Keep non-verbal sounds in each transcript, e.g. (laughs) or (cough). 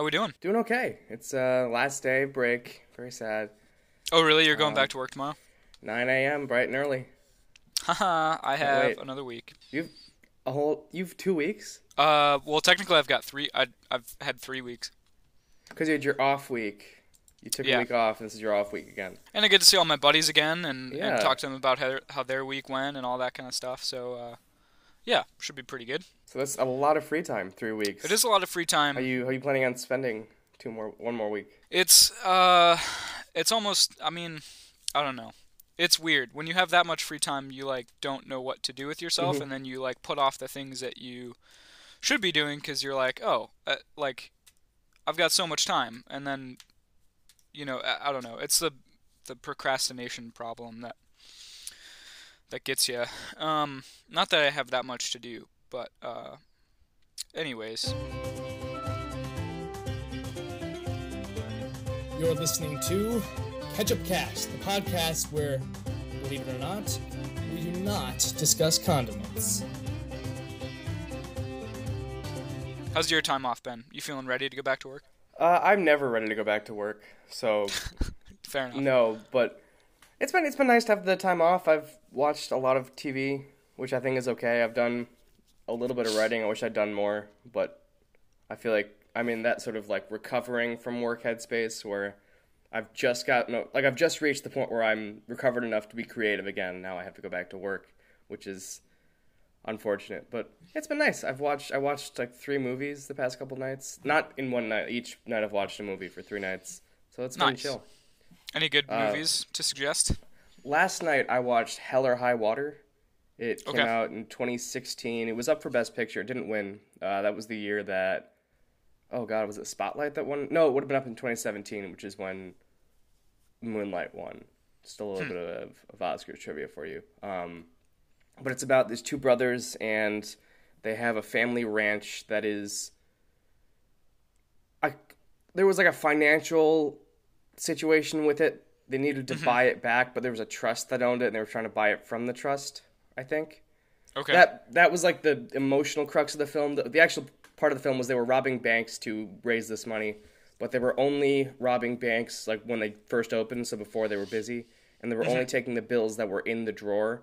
How are we doing? Doing okay. It's uh last day of break. Very sad. Oh, really? You're going Um, back to work tomorrow? 9 a.m. bright and early. Haha, I have wait. another week. You've a whole you've two weeks Uh, well, technically, I've got three. I, I've had three weeks, because you had your off week. You took Yeah. a week off, and this is your off week again. and I get to see all my buddies again and, Yeah. and talk to them about how, how their week went and all that kind of stuff. So, uh, yeah, should be pretty good. So that's a lot of free time. Three weeks. It is a lot of free time. How you how you planning on spending two more one more week? It's uh, it's almost. I mean, I don't know. It's weird when you have that much free time. You like don't know what to do with yourself, Mhm. and then you like put off the things that you should be doing because you're like, oh, uh, like I've got so much time, and then you know, I, I don't know. It's the the procrastination problem that that gets you. Um, not that I have that much to do, but uh, anyways. You're listening to Ketchup Cast, the podcast where, believe it or not, we do not discuss condiments. How's your time off been? You feeling ready to go back to work? Uh, I'm never ready to go back to work. So (laughs) Fair enough. no, but it's been it's been nice to have the time off. I've watched a lot of TV, which I think is okay. I've done a little bit of writing. I wish I'd done more, but I feel like I'm in that sort of like recovering from work headspace where I've just gotten like I've just reached the point where I'm recovered enough to be creative again. Now I have to go back to work, which is unfortunate, but it's been nice. I've watched I watched like three movies the past couple nights. Not in one night. Each night I've watched a movie for three nights. So it's been Nice. chill. Any good Uh, movies to suggest? Last night I watched Hell or High Water. It came Okay. out in 2016. It was up for Best Picture. It didn't win. Uh, that was the year that. Oh God, was it Spotlight that won? No, it would have been up in 2017, which is when Moonlight won. Just a little bit of, of Oscar trivia for you. Um, but it's about these two brothers, and they have a family ranch that is. I, there was like a financial situation with it. They needed to buy it back, but there was a trust that owned it, and they were trying to buy it from the trust. I think Okay. that that was like the emotional crux of the film. The, the actual part of the film was they were robbing banks to raise this money, but they were only robbing banks like when they first opened, so before they were busy, and they were only taking the bills that were in the drawer,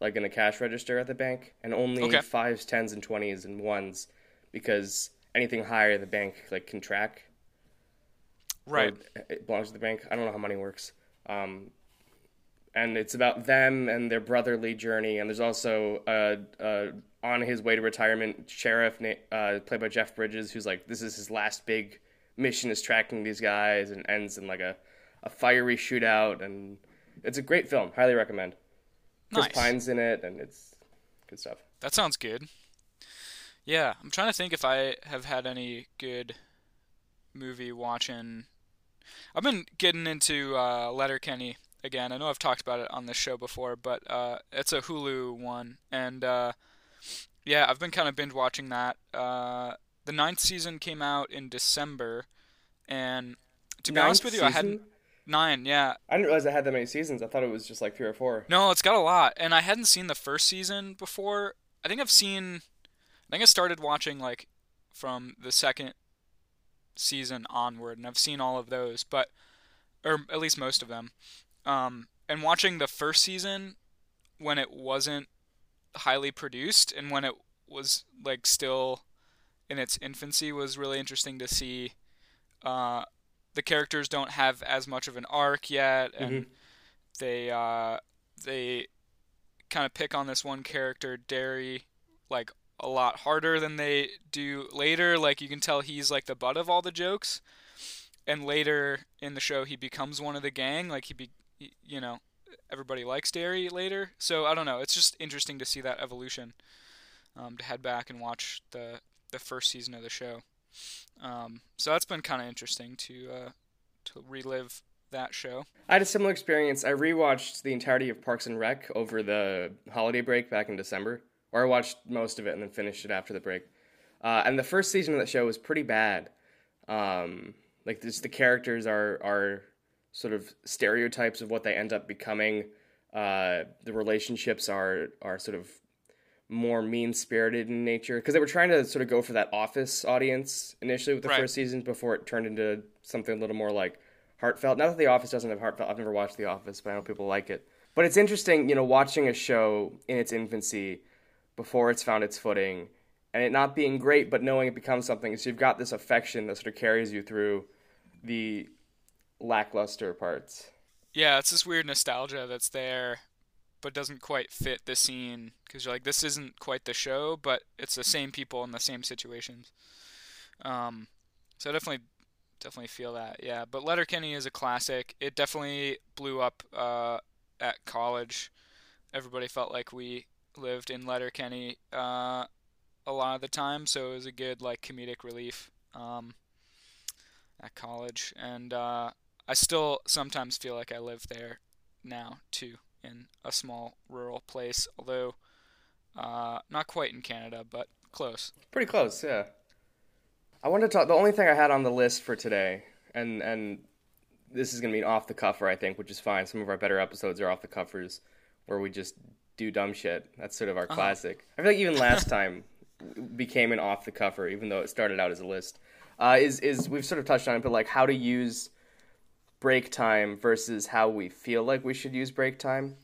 like in a cash register at the bank, and only Okay. fives, tens, and twenties and ones, because anything higher the bank like can track right. it belongs to the bank. I don't know how money works. Um, and it's about them and their brotherly journey. And there's also uh, uh, on his way to retirement, sheriff uh, played by Jeff Bridges, who's like, this is his last big mission is tracking these guys, and ends in like a, a fiery shootout. And it's a great film. Highly recommend. Chris Nice. Pine's in it, and it's good stuff. That sounds good. Yeah, I'm trying to think if I have had any good movie watching. I've been getting into uh, Letterkenny again. I know I've talked about it on this show before, but uh, it's a Hulu one, and uh, yeah, I've been kind of binge watching that. Uh, the ninth season came out in December, and to be honest with you, I hadn't nine. Yeah, I didn't realize it had that many seasons. I thought it was just like three or four. no, it's got a lot, and I hadn't seen the first season before. I think I've seen. I think I started watching like from the second season onward, and I've seen all of those, but or at least most of them. Um, and watching the first season when it wasn't highly produced and when it was like still in its infancy was really interesting to see. Uh, the characters don't have as much of an arc yet, and they uh, they kind of pick on this one character, Dary, like a lot harder than they do later. Like you can tell he's like the butt of all the jokes, and later in the show he becomes one of the gang. Like he be, you know, everybody likes Dary later. So I don't know. It's just interesting to see that evolution. Um, to head back and watch the the first season of the show. Um, so that's been kind of interesting to uh, to relive that show. I had a similar experience. I rewatched the entirety of Parks and Rec over the holiday break back in December, or I watched most of it and then finished it after the break. Uh, and the first season of that show was pretty bad. Um, like this, the characters are are sort of stereotypes of what they end up becoming. Uh, the relationships are are sort of more mean spirited in nature because they were trying to sort of go for that office audience initially with the Right. first season before it turned into something a little more like heartfelt. Not that The Office doesn't have heartfelt. I've never watched The Office, but I know people like it. But it's interesting, you know, watching a show in its infancy before it's found its footing and it not being great, but knowing it becomes something. So you've got this affection that sort of carries you through the lackluster parts. Yeah, it's this weird nostalgia that's there, but doesn't quite fit the scene because you're like, this isn't quite the show, but it's the same people in the same situations. Um, so I definitely, definitely feel that. Yeah, but Letterkenny is a classic. It definitely blew up uh, at college. Everybody felt like we lived in Letterkenny uh, a lot of the time, so it was a good like comedic relief um, at college, and uh, I still sometimes feel like I live there now too, in a small rural place, although uh, not quite in Canada, but close. Pretty close, yeah. I wanted to talk. The only thing I had on the list for today, and and this is gonna be an off the cuffer, I think, which is fine. Some of our better episodes are off the cuffers, where we just do dumb shit. That's sort of our classic. I feel like even last (laughs) time became an off the cuffer, even though it started out as a list. Uh, is is we've sort of touched on it, but like how to use break time versus how we feel like we should use break time.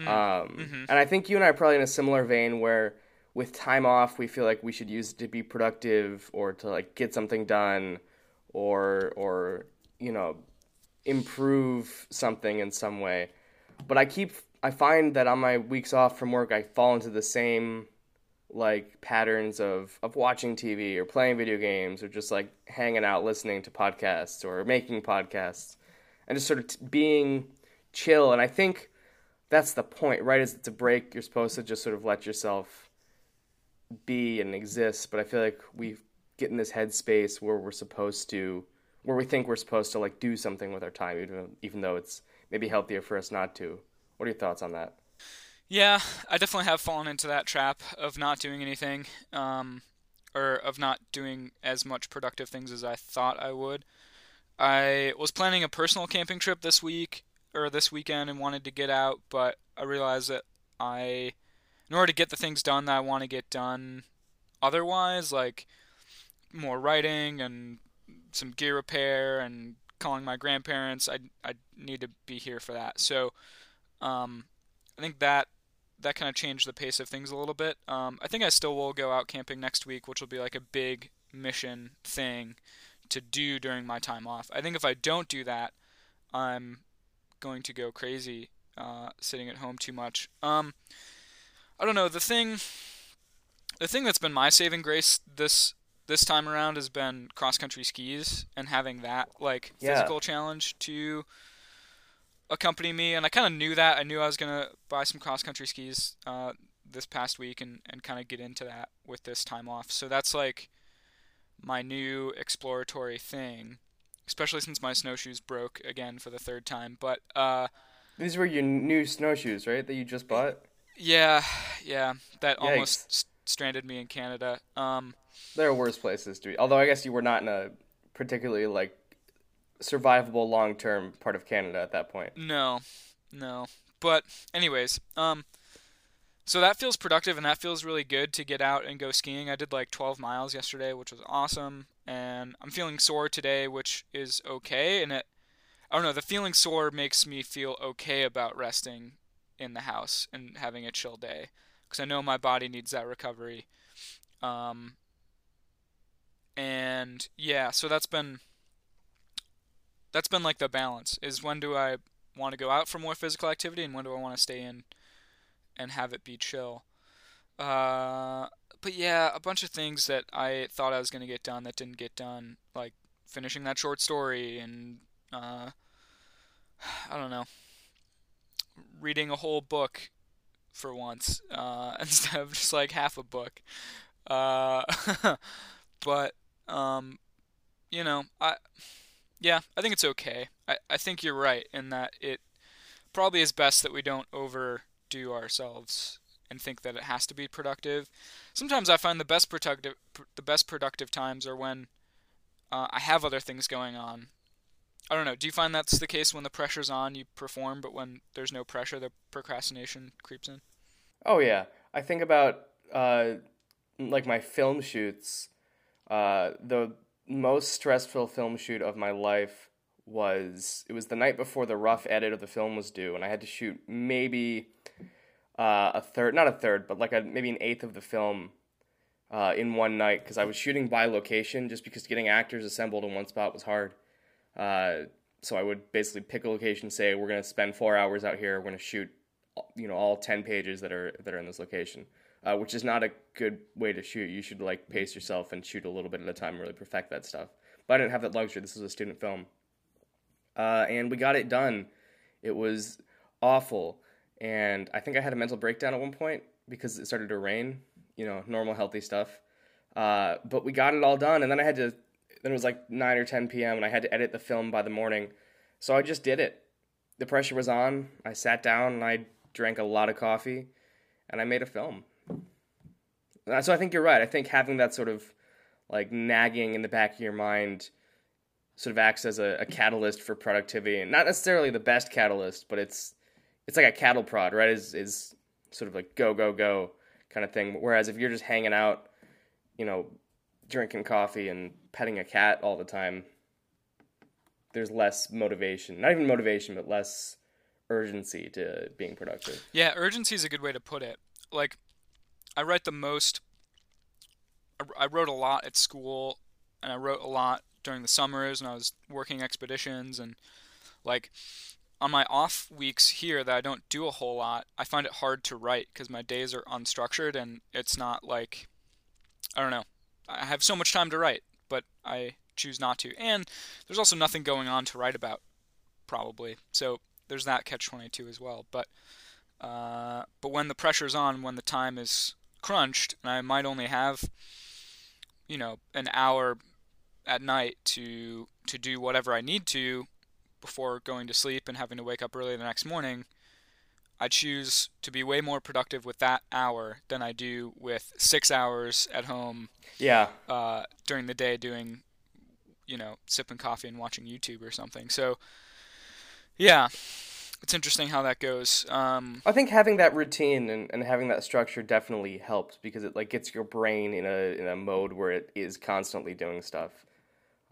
Um, And I think you and I are probably in a similar vein where with time off, we feel like we should use it to be productive or to like get something done or, or, you know, improve something in some way. But I keep, I find that on my weeks off from work, I fall into the same like patterns of, of watching TV or playing video games or just like hanging out, listening to podcasts or making podcasts and just sort of t- being chill. And I think that's the point, right? Is it's a break. You're supposed to just sort of let yourself be and exist. But I feel like we get in this headspace where we're supposed to, where we think we're supposed to like do something with our time, even even though it's maybe healthier for us not to. What are your thoughts on that? Yeah, I definitely have fallen into that trap of not doing anything, um, or of not doing as much productive things as I thought I would. I was planning a personal camping trip this week or this weekend and wanted to get out, but I realized that I, in order to get the things done that I want to get done, otherwise, like more writing and some gear repair and calling my grandparents, I I need to be here for that. So, um, I think that that kind of changed the pace of things a little bit. Um, I think I still will go out camping next week, which will be like a big mission thing to do during my time off. I think if I don't do that, I'm going to go crazy uh, sitting at home too much. Um, I don't know. The thing, the thing that's been my saving grace this this time around has been cross country skis and having that like Yeah. physical challenge to accompany me. And I kind of knew that. I knew I was gonna buy some cross country skis uh, this past week and and kind of get into that with this time off. So that's like my new exploratory thing, especially since my snowshoes broke again for the third time. But uh, These were your new snowshoes, right? That you just bought. yeah, yeah, that Yikes. almost s- stranded me in Canada. Um, There are worse places to be. Although I guess you were not in a particularly like survivable long term part of Canada at that point. no, no. But anyways, um, so that feels productive and that feels really good to get out and go skiing. I did like 12 miles yesterday, which was awesome, and I'm feeling sore today, which is okay. And it, I don't know, the feeling sore makes me feel okay about resting in the house and having a chill day because I know my body needs that recovery. Um, and yeah, so that's been that's been like the balance is when do I want to go out for more physical activity and when do I want to stay in and have it be chill. Uh, but yeah, a bunch of things that I thought I was gonna get done that didn't get done, like finishing that short story and uh, (sighs) I don't know, reading a whole book for once uh, (laughs) instead of just like half a book. Uh, (laughs) but um, you know, I yeah, I think it's okay. I, I think you're right in that it probably is best that we don't overdo ourselves and think that it has to be productive. Sometimes I find the best productive pr- the best productive times are when uh, I have other things going on. I don't know. Do you find that's the case when the pressure's on, you perform, but when there's no pressure, the procrastination creeps in? Oh yeah, I think about uh, like my film shoots, uh, the most stressful film shoot of my life was it was the night before the rough edit of the film was due, and I had to shoot maybe uh, a third, not a third, but like a maybe an eighth of the film uh, in one night because I was shooting by location just because getting actors assembled in one spot was hard. Uh, so I would basically pick a location, say we're gonna spend four hours out here, we're gonna shoot, you know, all ten pages that are that are in this location, uh, which is not a good way to shoot. You should like pace yourself and shoot a little bit at a time, and really perfect that stuff. But I didn't have that luxury. This was a student film, uh, and we got it done. It was awful, and I think I had a mental breakdown at one point because it started to rain. You know, normal healthy stuff. Uh, but we got it all done, and then I had to then it was like 9 or 10 p.m. and I had to edit the film by the morning. So I just did it. The pressure was on. I sat down and I drank a lot of coffee and I made a film. So I think you're right. I think having that sort of like nagging in the back of your mind sort of acts as a, a catalyst for productivity and not necessarily the best catalyst, but it's it's like a cattle prod, right? Is is sort of like go go go kind of thing. Whereas if you're just hanging out, you know, drinking coffee and petting a cat all the time, there's less motivation. Not even motivation, but less urgency to being productive. Yeah, urgency is a good way to put it. Like, I write the most. I wrote a lot at school, and I wrote a lot during the summers and I was working expeditions, and like on my off weeks here that I don't do a whole lot, I find it hard to write because my days are unstructured and it's not like I don't know. I have so much time to write, but I choose not to. And there's also nothing going on to write about, probably. So there's that catch 22 as well. But uh, but when the pressure's on, when the time is crunched, and I might only have, you know, an hour at night to to do whatever I need to before going to sleep and having to wake up early the next morning, I choose to be way more productive with that hour than I do with six hours at home. Yeah. Uh, during the day, doing, you know, sipping coffee and watching YouTube or something. So, yeah, it's interesting how that goes. Um, I think having that routine and, and having that structure definitely helps because it like gets your brain in a in a mode where it is constantly doing stuff.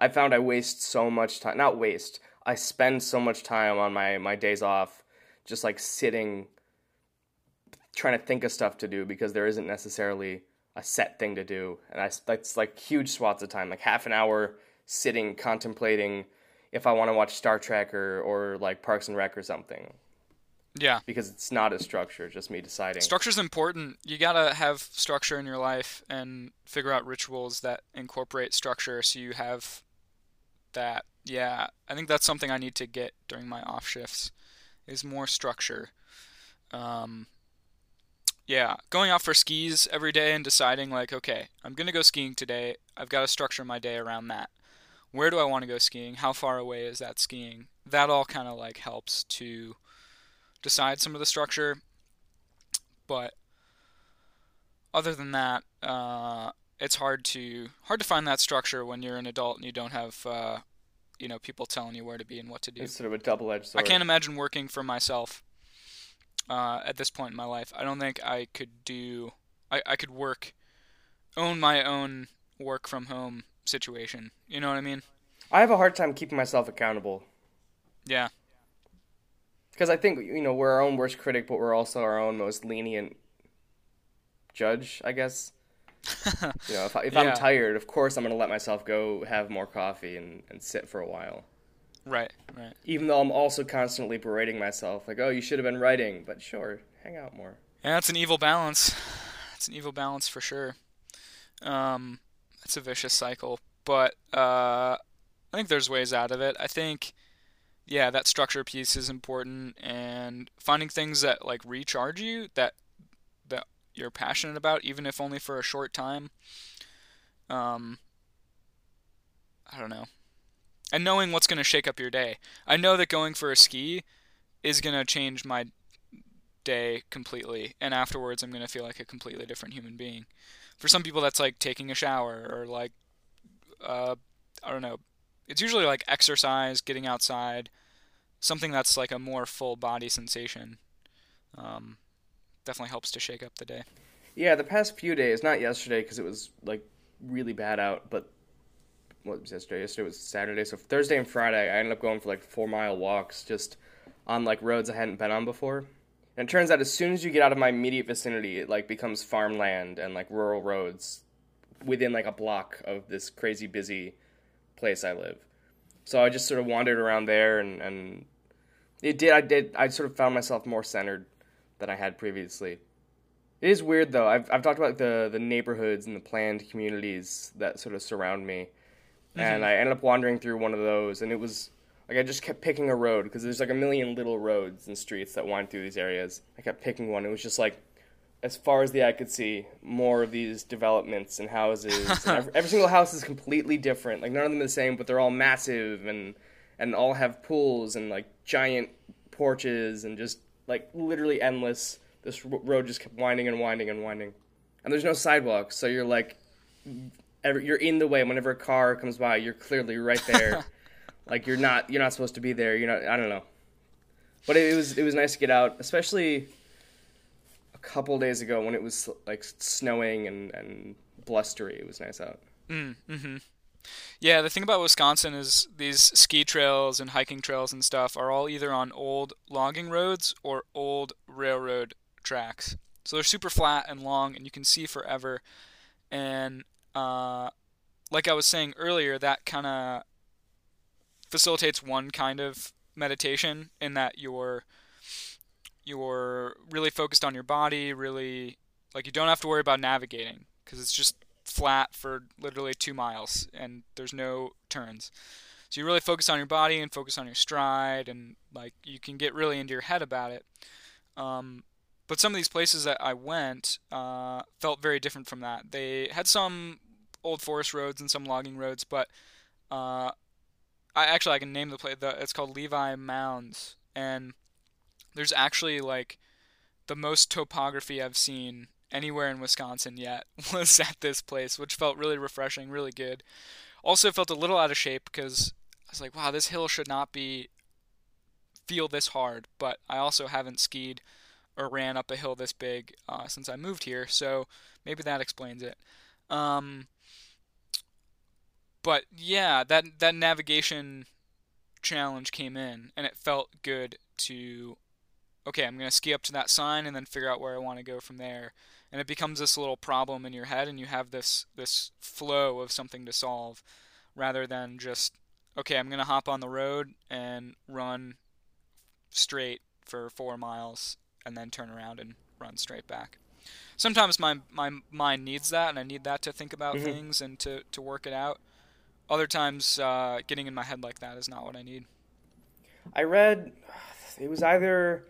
I found I waste so much time. Not waste. I spend so much time on my my days off just like sitting trying to think of stuff to do because there isn't necessarily a set thing to do and I that's like huge swaths of time like half an hour sitting contemplating if I want to watch Star Trek or or like Parks and Rec or something. Yeah. Because it's not a structure, just me deciding. Structure's important. You gotta have structure in your life and figure out rituals that incorporate structure so you have that. Yeah, I think that's something I need to get during my off shifts is more structure. Um, yeah, going out for skis every day and deciding like, okay, I'm gonna go skiing today. I've got to structure my day around that. Where do I want to go skiing? How far away is that skiing? That all kind of like helps to decide some of the structure. But other than that, uh, it's hard to hard to find that structure when you're an adult and you don't have uh, you know people telling you where to be and what to do. It's sort of a double-edged sword. I can't imagine working for myself uh, at this point in my life. I don't think I could do. I, I could work, own my own work from home situation. You know what I mean? I have a hard time keeping myself accountable. Yeah. Because I think you know we're our own worst critic, but we're also our own most lenient judge, I guess. (laughs) you know, if, I, if yeah. I'm tired, of course I'm going to let myself go have more coffee and, and sit for a while. Right, right. Even though I'm also constantly berating myself, like, oh, you should have been writing, but sure, hang out more. Yeah, it's an evil balance. It's an evil balance for sure. Um, it's a vicious cycle, but uh, I think there's ways out of it. I think, yeah, that structure piece is important, and finding things that like recharge you, that you're passionate about, even if only for a short time. Um, I don't know. And knowing what's going to shake up your day. I know that going for a ski is going to change my day completely, and afterwards I'm going to feel like a completely different human being. For some people, that's like taking a shower or like, uh, I don't know. It's usually like exercise, getting outside, something that's like a more full body sensation. Um, definitely helps to shake up the day. Yeah, the past few days, not yesterday because it was like really bad out, but what was yesterday? Yesterday was Saturday, so Thursday and Friday, I ended up going for like four mile walks just on like roads I hadn't been on before. And it turns out as soon as you get out of my immediate vicinity, it like becomes farmland and like rural roads within like a block of this crazy busy place I live. So I just sort of wandered around there and, and it did I did I sort of found myself more centered than I had previously. It is weird though. I've I've talked about the the neighborhoods and the planned communities that sort of surround me, mm-hmm. and I ended up wandering through one of those, and it was like I just kept picking a road because there's like a million little roads and streets that wind through these areas. I kept picking one. It was just like as far as the eye could see, more of these developments and houses. (laughs) and every, every, single house is completely different. Like none of them are the same, but they're all massive and and all have pools and like giant porches and just like literally endless this road just kept winding and winding and winding, and there's no sidewalks, so you're like, you're in the way. Whenever a car comes by, you're clearly right there. (laughs) like you're not you're not supposed to be there. You're not. I don't know, but it, it was it was nice to get out, especially a couple days ago when it was like snowing and and blustery. It was nice out. Mm, hmm Yeah, the thing about Wisconsin is these ski trails and hiking trails and stuff are all either on old logging roads or old railroad tracks. So they're super flat and long, and you can see forever. And uh, like I was saying earlier, that kind of facilitates one kind of meditation in that you're you're really focused on your body, really like you don't have to worry about navigating because it's just flat for literally two miles and there's no turns. So you really focus on your body and focus on your stride and like you can get really into your head about it. Um, but some of these places that I went uh, felt very different from that. They had some old forest roads and some logging roads, but uh, I actually I can name the place. The, it's called Levi Mounds, and there's actually like the most topography I've seen anywhere in Wisconsin yet (laughs) was at this place, which felt really refreshing, really good. Also felt a little out of shape because I was like, wow, this hill should not be feel this hard, but I also haven't skied or ran up a hill this big uh, since I moved here, so maybe that explains it. Um, but yeah, that that navigation challenge came in, and it felt good to. Okay, I'm gonna ski up to that sign and then figure out where I want to go from there, and it becomes this little problem in your head, and you have this this flow of something to solve, rather than just okay, I'm gonna hop on the road and run straight for four miles and then turn around and run straight back. Sometimes my my mind needs that, and I need that to think about mm-hmm. things and to, to work it out. Other times, uh, getting in my head like that is not what I need. I read it was either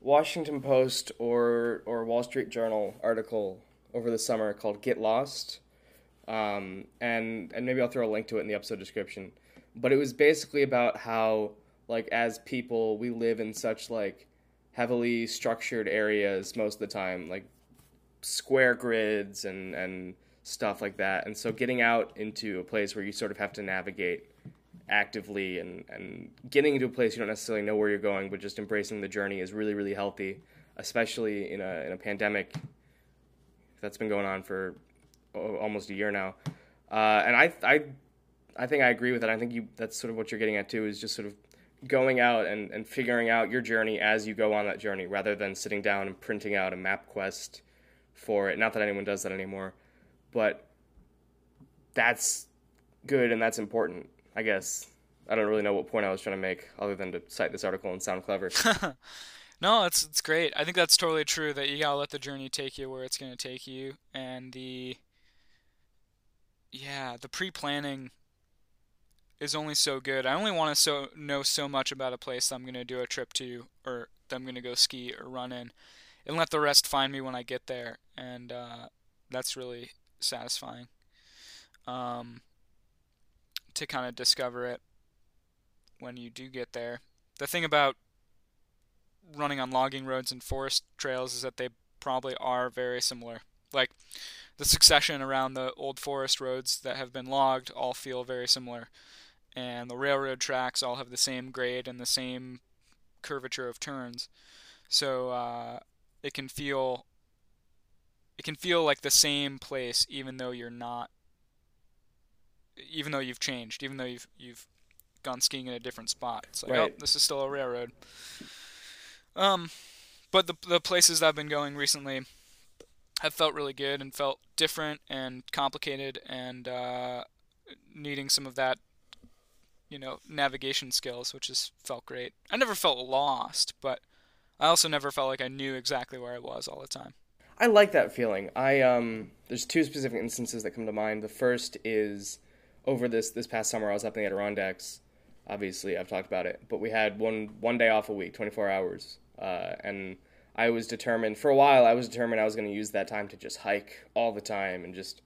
Washington Post or or Wall Street Journal article over the summer called "Get Lost," um, and and maybe I'll throw a link to it in the episode description. But it was basically about how like as people we live in such like heavily structured areas most of the time, like square grids and and stuff like that. And so getting out into a place where you sort of have to navigate actively and, and getting into a place you don't necessarily know where you're going, but just embracing the journey is really, really healthy, especially in a, in a pandemic that's been going on for almost a year now. Uh, and I, I, I think I agree with that. I think you, that's sort of what you're getting at too, is just sort of going out and, and figuring out your journey as you go on that journey rather than sitting down and printing out a MapQuest for it. Not that anyone does that anymore, but that's good and that's important, I guess. I don't really know what point I was trying to make other than to cite this article and sound clever. (laughs) no, it's it's great. I think that's totally true that you got to let the journey take you where it's to take you and the yeah, the pre-planning is only so good. I only want to so know so much about a place that I'm to do a trip to or that I'm to go ski or run in and let the rest find me when I get there. And uh, that's really satisfying um, to kind of discover it when you do get there. The thing about running on logging roads and forest trails is that they probably are very similar. Like the succession around the old forest roads that have been logged all feel very similar and the railroad tracks all have the same grade and the same curvature of turns. So uh, it can feel it can feel like the same place even though you're not even though you've changed, even though you've you've gone skiing in a different spot. It's like, Right. oh, this is still a railroad. Um, but the the places that I've been going recently have felt really good and felt different and complicated and uh, needing some of that, you know, navigation skills, which has felt great. I never felt lost, but I also never felt like I knew exactly where I was all the time. I like that feeling. I um, there's two specific instances that come to mind. The first is over this this past summer. I was up in the Adirondacks. Obviously, I've talked about it, but we had one one day off a week, 24 hours, uh, and I was determined for a while. I was determined I was going to use that time to just hike all the time and just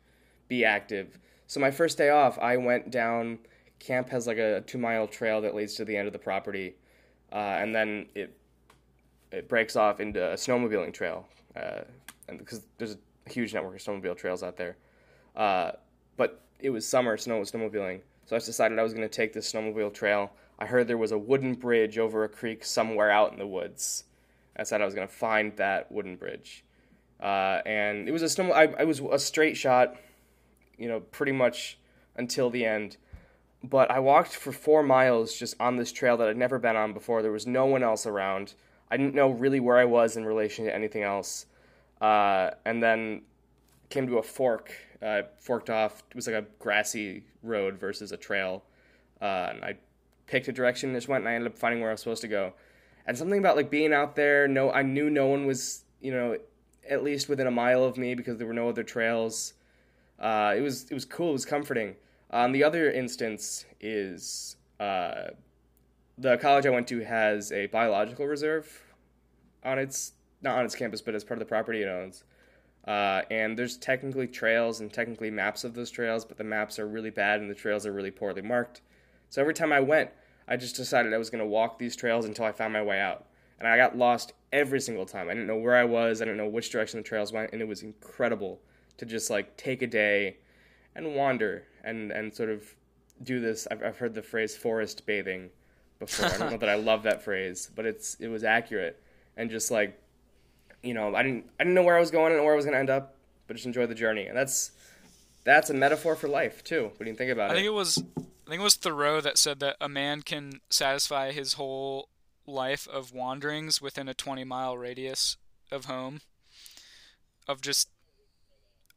be active. So my first day off, I went down. Camp has like a two mile trail that leads to the end of the property, uh, and then it it breaks off into a snowmobiling trail, uh, and because there's a huge network of snowmobile trails out there. But it was summer, snow was snowmobiling, so I decided I was going to take this snowmobile trail. I heard there was a wooden bridge over a creek somewhere out in the woods. I said I was going to find that wooden bridge, uh, and it was a snow. I, I was a straight shot, you know, pretty much until the end. But I walked for four miles just on this trail that I'd never been on before. There was no one else around. I didn't know really where I was in relation to anything else. Uh, and then came to a fork, uh, forked off. It was like a grassy road versus a trail. Uh, and I picked a direction and just went, and I ended up finding where I was supposed to go. And something about like being out there, no, I knew no one was, you know, at least within a mile of me because there were no other trails. Uh, it was it was cool. It was comforting. Um, the other instance is uh, the college I went to has a biological reserve on its not on its campus, but as part of the property it owns. Uh, and there's technically trails and technically maps of those trails, but the maps are really bad and the trails are really poorly marked. So every time I went, I just decided I was going to walk these trails until I found my way out. And I got lost every single time. I didn't know where I was, I didn't know which direction the trails went, and it was incredible to just like take a day and wander and, and sort of do this. I've, I've heard the phrase forest bathing before. I don't know (laughs) that I love that phrase, but it's it was accurate and just like you know, I didn't I didn't know where I was going and where I was going to end up, but just enjoy the journey. And that's that's a metaphor for life too. What do you think about I it? think it was I think it was Thoreau that said that a man can satisfy his whole life of wanderings within a 20 mile radius of home of just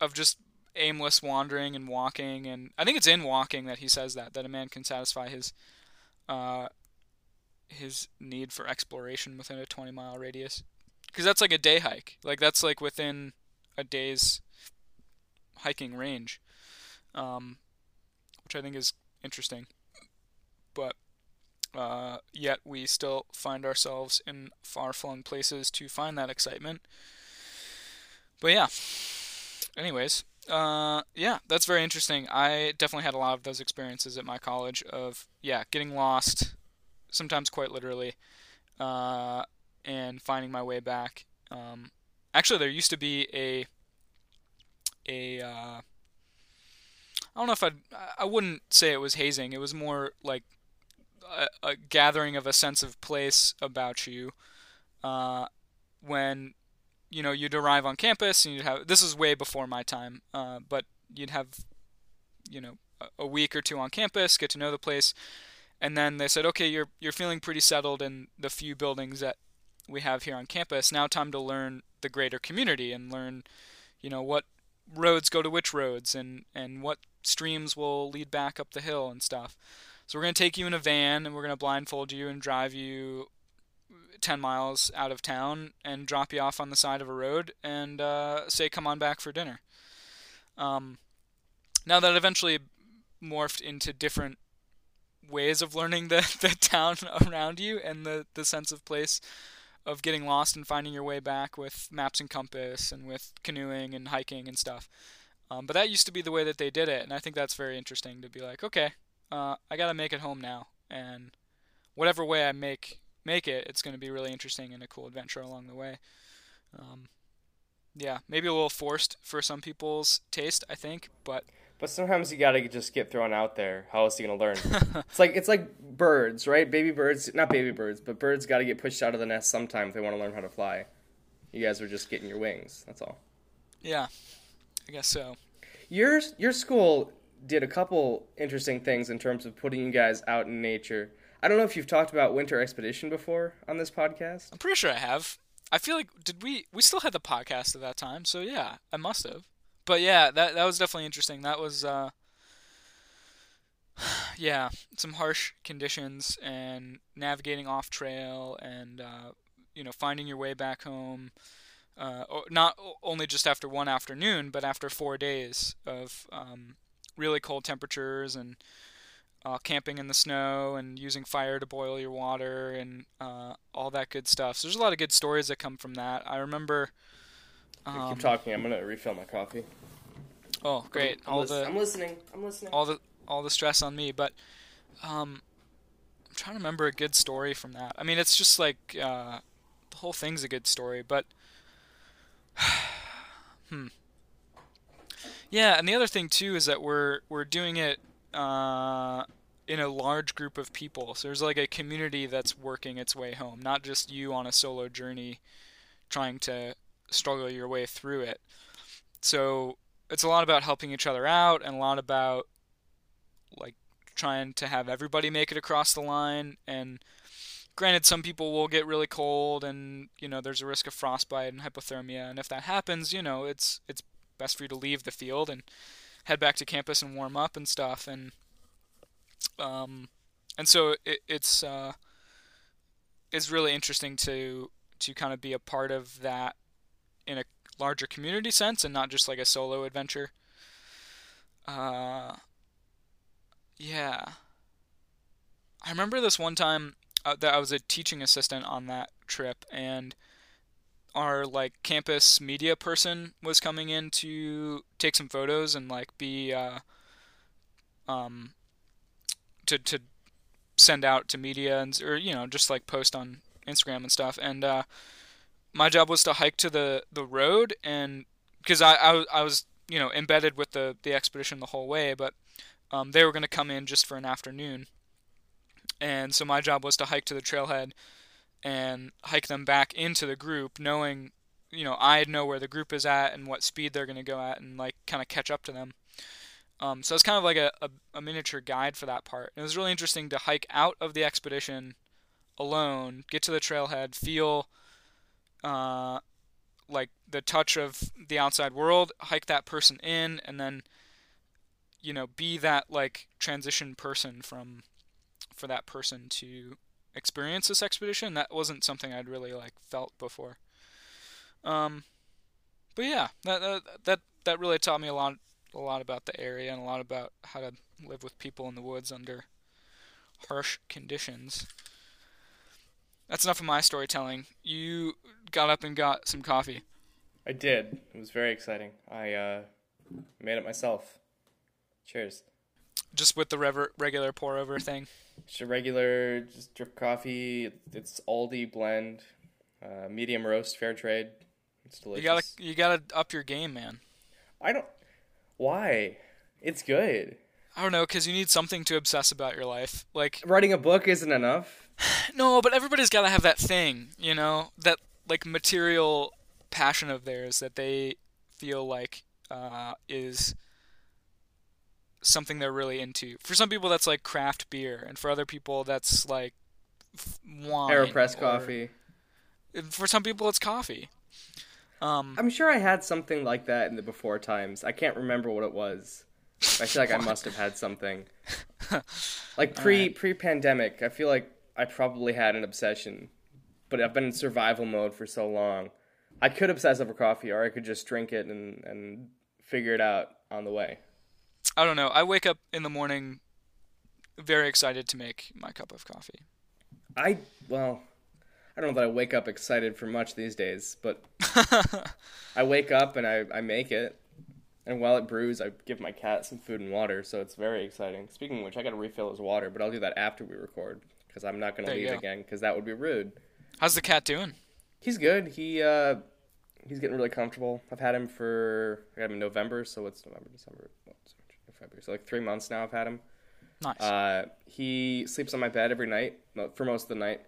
of just aimless wandering and walking and I think it's in walking that he says that that a man can satisfy his uh his need for exploration within a 20 mile radius because that's like a day hike like that's like within a day's hiking range um which I think is interesting. But uh, yet we still find ourselves in far-flung places to find that excitement. But yeah. Anyways, uh, yeah, that's very interesting. I definitely had a lot of those experiences at my college of yeah, getting lost, sometimes quite literally, uh, and finding my way back. Um, actually, there used to be a a uh, I don't know if I'd, I wouldn't say it was hazing. It was more like a, a gathering of a sense of place about you. Uh, when, you know, you'd arrive on campus and you'd have, this is way before my time, uh, but you'd have, you know, a, a week or two on campus, get to know the place. And then they said, okay, you're, you're feeling pretty settled in the few buildings that we have here on campus. Now time to learn the greater community and learn, you know, what roads go to which roads and, and what streams will lead back up the hill and stuff. So we're going to take you in a van and we're going to blindfold you and drive you 10 miles out of town and drop you off on the side of a road and uh, say, come on back for dinner. Um, now that eventually morphed into different ways of learning the, (laughs) the town (laughs) around you and the, the sense of place of getting lost and finding your way back with maps and compass and with canoeing and hiking and stuff. Um, but that used to be the way that they did it, and I think that's very interesting to be like, okay, uh, I gotta make it home now, and whatever way I make make it, it's gonna be really interesting and a cool adventure along the way. Um, yeah, maybe a little forced for some people's taste, I think, but But sometimes you gotta just get thrown out there. How else are you gonna learn? (laughs) it's like it's like birds, right? Baby birds, not baby birds, but birds gotta get pushed out of the nest sometime if they want to learn how to fly. You guys are just getting your wings. That's all. Yeah, I guess so. Your your school did a couple interesting things in terms of putting you guys out in nature. I don't know if you've talked about winter expedition before on this podcast. I'm pretty sure I have. I feel like did we we still had the podcast at that time, so yeah, I must have. But yeah, that that was definitely interesting. That was uh (sighs) yeah, some harsh conditions and navigating off trail and uh, you know finding your way back home. Uh, not only just after one afternoon, but after four days of um, really cold temperatures and uh, camping in the snow and using fire to boil your water and uh, all that good stuff. So there's a lot of good stories that come from that. I remember. Um, keep talking. I'm gonna refill my coffee. Oh, great! I'm, all lis- the I'm listening. I'm listening. all the all the stress on me, but um, I'm trying to remember a good story from that. I mean, it's just like uh, the whole thing's a good story, but (sighs) hmm. Yeah, and the other thing too is that we're we're doing it uh, in a large group of people. So there's like a community that's working its way home, not just you on a solo journey trying to struggle your way through it. So it's a lot about helping each other out and a lot about like trying to have everybody make it across the line. And granted some people will get really cold and you know there's a risk of frostbite and hypothermia. And if that happens you know it's it's best for you to leave the field and head back to campus and warm up and stuff. And um and so it, it's uh it's really interesting to to kind of be a part of that in a larger community sense and not just like a solo adventure. Uh yeah. I remember this one time uh, that i was a teaching assistant on that trip and our like campus media person was coming in to take some photos and like be uh, um to to send out to media and or you know just like post on Instagram and stuff. And uh, my job was to hike to the the road and because I, I I was you know embedded with the the expedition the whole way but um, they were going to come in just for an afternoon and so my job was to hike to the trailhead and hike them back into the group, knowing, you know, I know where the group is at and what speed they're going to go at, and like kind of catch up to them. Um, so it's kind of like a, a, a, miniature guide for that part. And it was really interesting to hike out of the expedition alone, get to the trailhead, feel uh, like the touch of the outside world, hike that person in, and then you know be that like transition person from for that person to experience this expedition. That wasn't something I'd really like felt before. Um, but yeah, that that that, that really taught me a lot a lot about the area and a lot about how to live with people in the woods under harsh conditions. That's enough of my storytelling. You got up and got some coffee. I did. It was very exciting. I uh, made it myself. Cheers. Just with the rever- regular pour over thing. Just a regular, just drip coffee. It's Aldi blend, uh, medium roast, fair trade. It's delicious. You gotta, you gotta up your game, man. I don't. Why? It's good. I don't know, cause you need something to obsess about your life. Like writing a book isn't enough. (sighs) No, but everybody's gotta have that thing, you know, that like material passion of theirs that they feel like uh, is something they're really into. For some people, that's like craft beer, and for other people, that's like wine. Aeropress coffee. For some people, it's coffee. Um, I'm sure I had something like that in the before times. I can't remember what it was. I feel like I must have had something. (laughs) like pre right. pre pandemic, I feel like I probably had an obsession, but I've been in survival mode for so long. I could obsess over coffee, or I could just drink it and and figure it out on the way. I don't know. I wake up in the morning very excited to make my cup of coffee. I well, I don't know that I wake up excited for much these days, but (laughs) I wake up and I, I make it. And while it brews, I give my cat some food and water, so it's very exciting. Speaking of which, I got to refill his water, but I'll do that after we record because I'm not going to leave again because that would be rude. How's the cat doing? He's good. He uh, he's getting really comfortable. I've had him for I got him in November, so it's November, December, February. So like three months now I've had him. Nice. Uh, he sleeps on my bed every night for most of the night.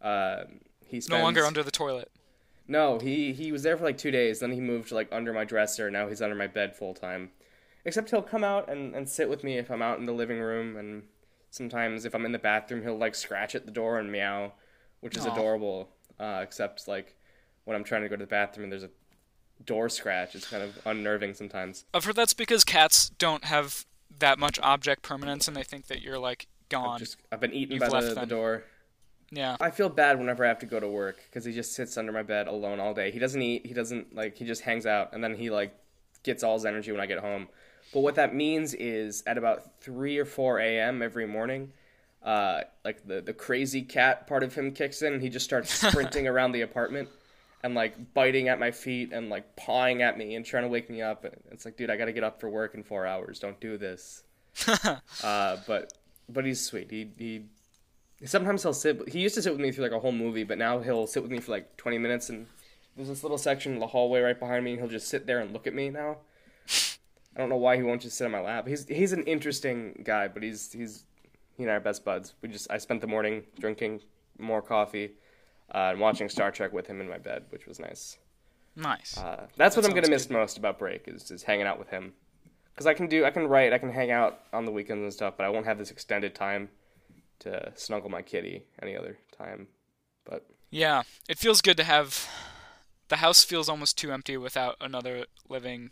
Uh, he spends... no longer under the toilet. No, he he was there for like two days. Then he moved like under my dresser. Now he's under my bed full time. Except he'll come out and, and sit with me if I'm out in the living room, and sometimes if I'm in the bathroom, he'll like scratch at the door and meow, which is Aw. adorable. Uh, except like when I'm trying to go to the bathroom and there's a door scratch, it's kind of unnerving sometimes. I've heard that's because cats don't have that much object permanence, and they think that you're like gone. Just I've been eaten You've by left the, the them. door. Yeah. I feel bad whenever I have to go to work because he just sits under my bed alone all day. He doesn't eat. He doesn't like. He just hangs out, and then he like gets all his energy when I get home. But what that means is at about three or four a.m. every morning, uh, like the the crazy cat part of him kicks in, and he just starts (laughs) sprinting around the apartment and like biting at my feet and like pawing at me and trying to wake me up. And it's like, dude, I got to get up for work in four hours. Don't do this. (laughs) uh, but but he's sweet. He he sometimes he'll sit he used to sit with me through like a whole movie but now he'll sit with me for like 20 minutes and there's this little section in the hallway right behind me and he'll just sit there and look at me now. I don't know why he won't just sit on my lap. He's he's an interesting guy but he's he's he and i are best buds. We just i spent the morning drinking more coffee uh, and watching star trek with him in my bed which was nice. Nice. uh, that's what i'm gonna miss most about break is just hanging out with him. Because i can do i can write i can hang out on the weekends and stuff but i won't have this extended time to snuggle my kitty any other time. But Yeah, it feels good to have. The house feels almost too empty without another living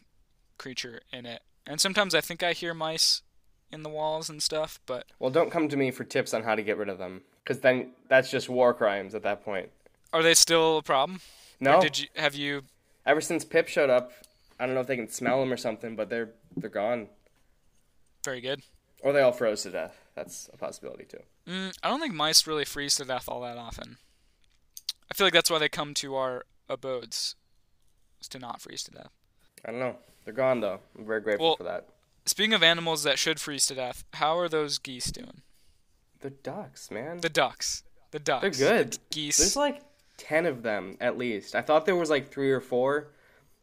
creature in it. And sometimes I think I hear mice in the walls and stuff, but well, don't come to me for tips on how to get rid of them, because then that's just war crimes at that point. are they still a problem? No, Or did you have you? ever since Pip showed up, I don't know if they can smell them or something, but they're they're gone, Very good. or they all froze to death. That's a possibility too. Mm, I don't think mice really freeze to death all that often. I feel like that's why they come to our abodes, is to not freeze to death. I don't know. They're gone though. I'm very grateful Well- for that. Speaking of animals that should freeze to death, how are those geese doing? They're ducks, man. The ducks. The ducks. They're good. The geese. There's like ten of them at least. I thought there was like three or four.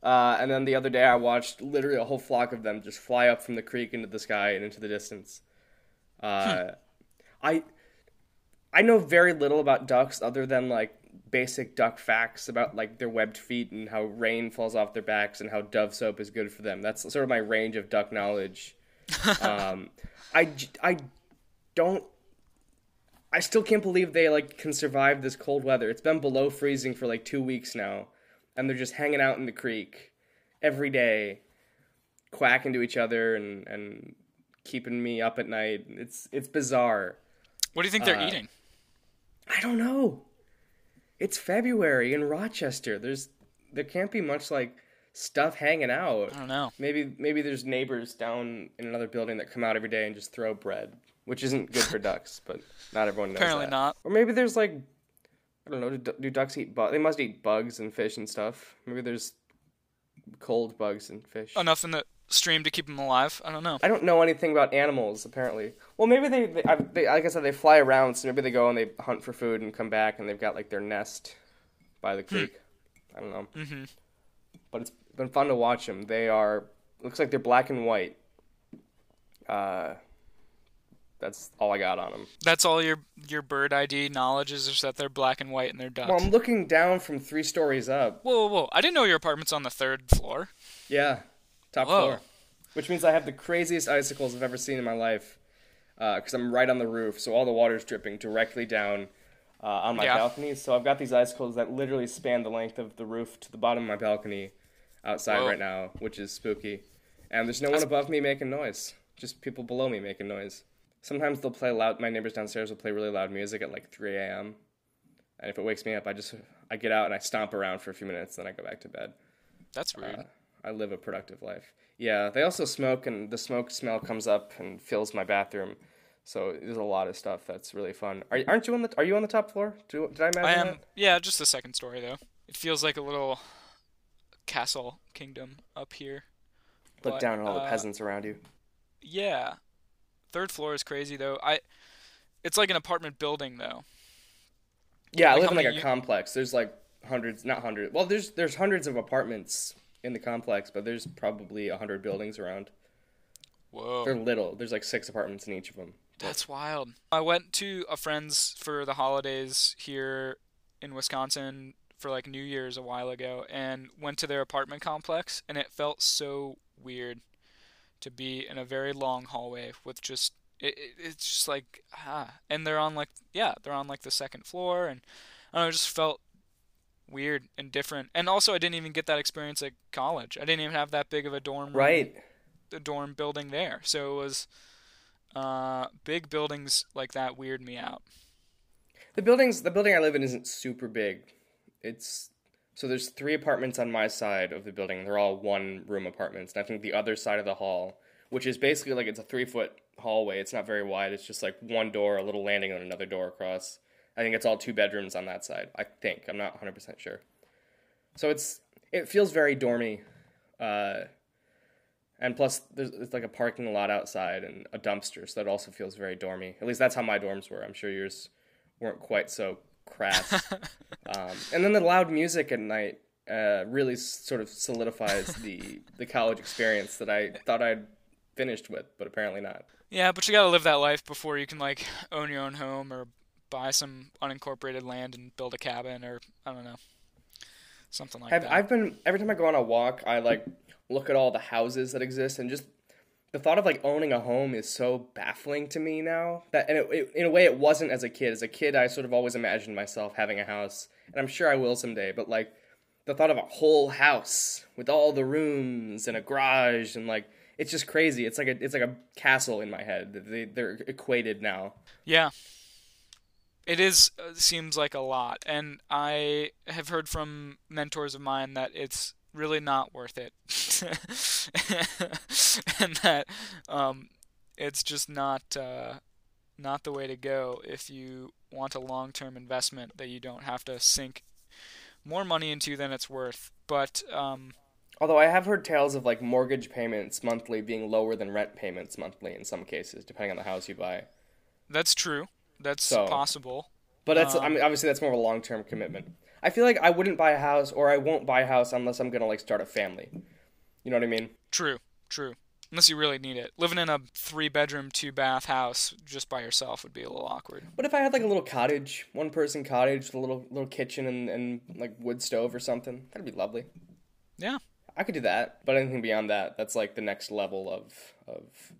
Uh, and then the other day I watched literally a whole flock of them just fly up from the creek into the sky and into the distance. Uh, I I know very little about ducks other than like basic duck facts about like their webbed feet and how rain falls off their backs and how dove soap is good for them. That's sort of my range of duck knowledge. (laughs) um, I, I don't I still can't believe they like can survive this cold weather. It's been below freezing for like two weeks now, and they're just hanging out in the creek every day, quacking to each other and and keeping me up at night. It's it's bizarre. What do you think they're uh, eating? I don't know. It's February in Rochester. There's there can't be much like stuff hanging out. I don't know. Maybe maybe there's neighbors down in another building that come out every day and just throw bread, which isn't good for (laughs) ducks, but not everyone knows Apparently that. not. Or maybe there's like, I don't know. Do, do ducks eat bugs? They must eat bugs and fish and stuff. Maybe there's cold bugs and fish. Enough in the stream to keep them alive. I don't know. I don't know anything about animals. Apparently, well, maybe they, they, I, they, like I said, they fly around. So maybe they go and they hunt for food and come back, and they've got like their nest by the creek. I don't know. hmm but it's been fun to watch them. They are looks like they're black and white. Uh, that's all I got on them. That's all your your bird ID knowledge is just that they're black and white and they're ducks. Well, I'm looking down from three stories up. whoa, whoa, whoa! I didn't know your apartment's on the third floor. Yeah, top Whoa. floor. Which means I have the craziest icicles I've ever seen in my life. Because I'm right on the roof, so all the water's dripping directly down uh, on my Yeah. balcony. So I've got these icicles that literally span the length of the roof to the bottom of my balcony outside Whoa. right now, which is spooky. And there's no one above me making noise, just people below me making noise. Sometimes they'll play loud. My neighbors downstairs will play really loud music at like 3 a.m. And if it wakes me up, I just I get out and I stomp around for a few minutes, then I go back to bed. That's rude. I live a productive life. Yeah, they also smoke, and the smoke smell comes up and fills my bathroom. So there's a lot of stuff that's really fun. Are, aren't you on the? Are you on the top floor? Do, did I imagine I am. that? Yeah, just the second story though. It feels like a little castle kingdom up here. Look but, down at all the uh, peasants around you. Yeah, third floor is crazy though. I. It's like an apartment building though. Yeah, I live in like a many u- complex. There's like hundreds, not hundreds. Well, there's there's hundreds of apartments in the complex, but there's probably a hundred buildings around. Whoa. They're little. There's like six apartments in each of them. That's wild. I went to a friend's for the holidays here in Wisconsin for like New Year's a while ago and went to their apartment complex, and it felt so weird to be in a very long hallway with just it, it, it's just like ah and they're on like yeah they're on like the second floor and I don't know it just felt weird and different and also I didn't even get that experience at college I didn't even have that big of a dorm room, Right. the dorm building there so it was uh big buildings like that weird me out The buildings, the building I live in isn't super big. It's so there's three apartments on my side of the building. They're all one room apartments, and I think the other side of the hall, which is basically like it's a three foot hallway. It's not very wide. It's just like one door, a little landing, and another door across. I think it's all two bedrooms on that side. I think I'm not 100 percent sure. So it's it feels very dormy, uh, and plus there's it's like a parking lot outside and a dumpster, so that also feels very dormy. At least that's how my dorms were. I'm sure yours weren't quite so crass. (laughs) um, and then the loud music at night uh, really sort of solidifies the the college experience that I thought I'd finished with, but apparently not. Yeah, but you gotta live that life before you can like own your own home or buy some unincorporated land and build a cabin or I don't know, something like I've, that. I've been every time I go on a walk, I like look at all the houses that exist, and just the thought of like owning a home is so baffling to me now. That and it, it, in a way, it wasn't as a kid. As a kid, I sort of always imagined myself having a house, and I'm sure I will someday. But like the thought of a whole house with all the rooms and a garage and like it's just crazy. It's like a it's like a castle in my head. They they're equated now. Yeah. It is uh, seems like a lot and I have heard from mentors of mine that it's really not worth it. (laughs) and that um it's just not uh not the way to go if you want a long-term investment that you don't have to sink more money into than it's worth. But um Although I have heard tales of like mortgage payments monthly being lower than rent payments monthly in some cases, depending on the house you buy. that's true. That's So- possible. But that's I Um, mean obviously that's more of a long term commitment. I feel like I wouldn't buy a house or I won't buy a house unless I'm gonna like start a family. You know what I mean? True, true. Unless you really need it. Living in a three bedroom, two bath house just by yourself would be a little awkward. What if I had like a little cottage, one person cottage with a little little kitchen and, and like wood stove or something? That'd be lovely. Yeah. I could do that, but anything beyond that, that's like the next level of of.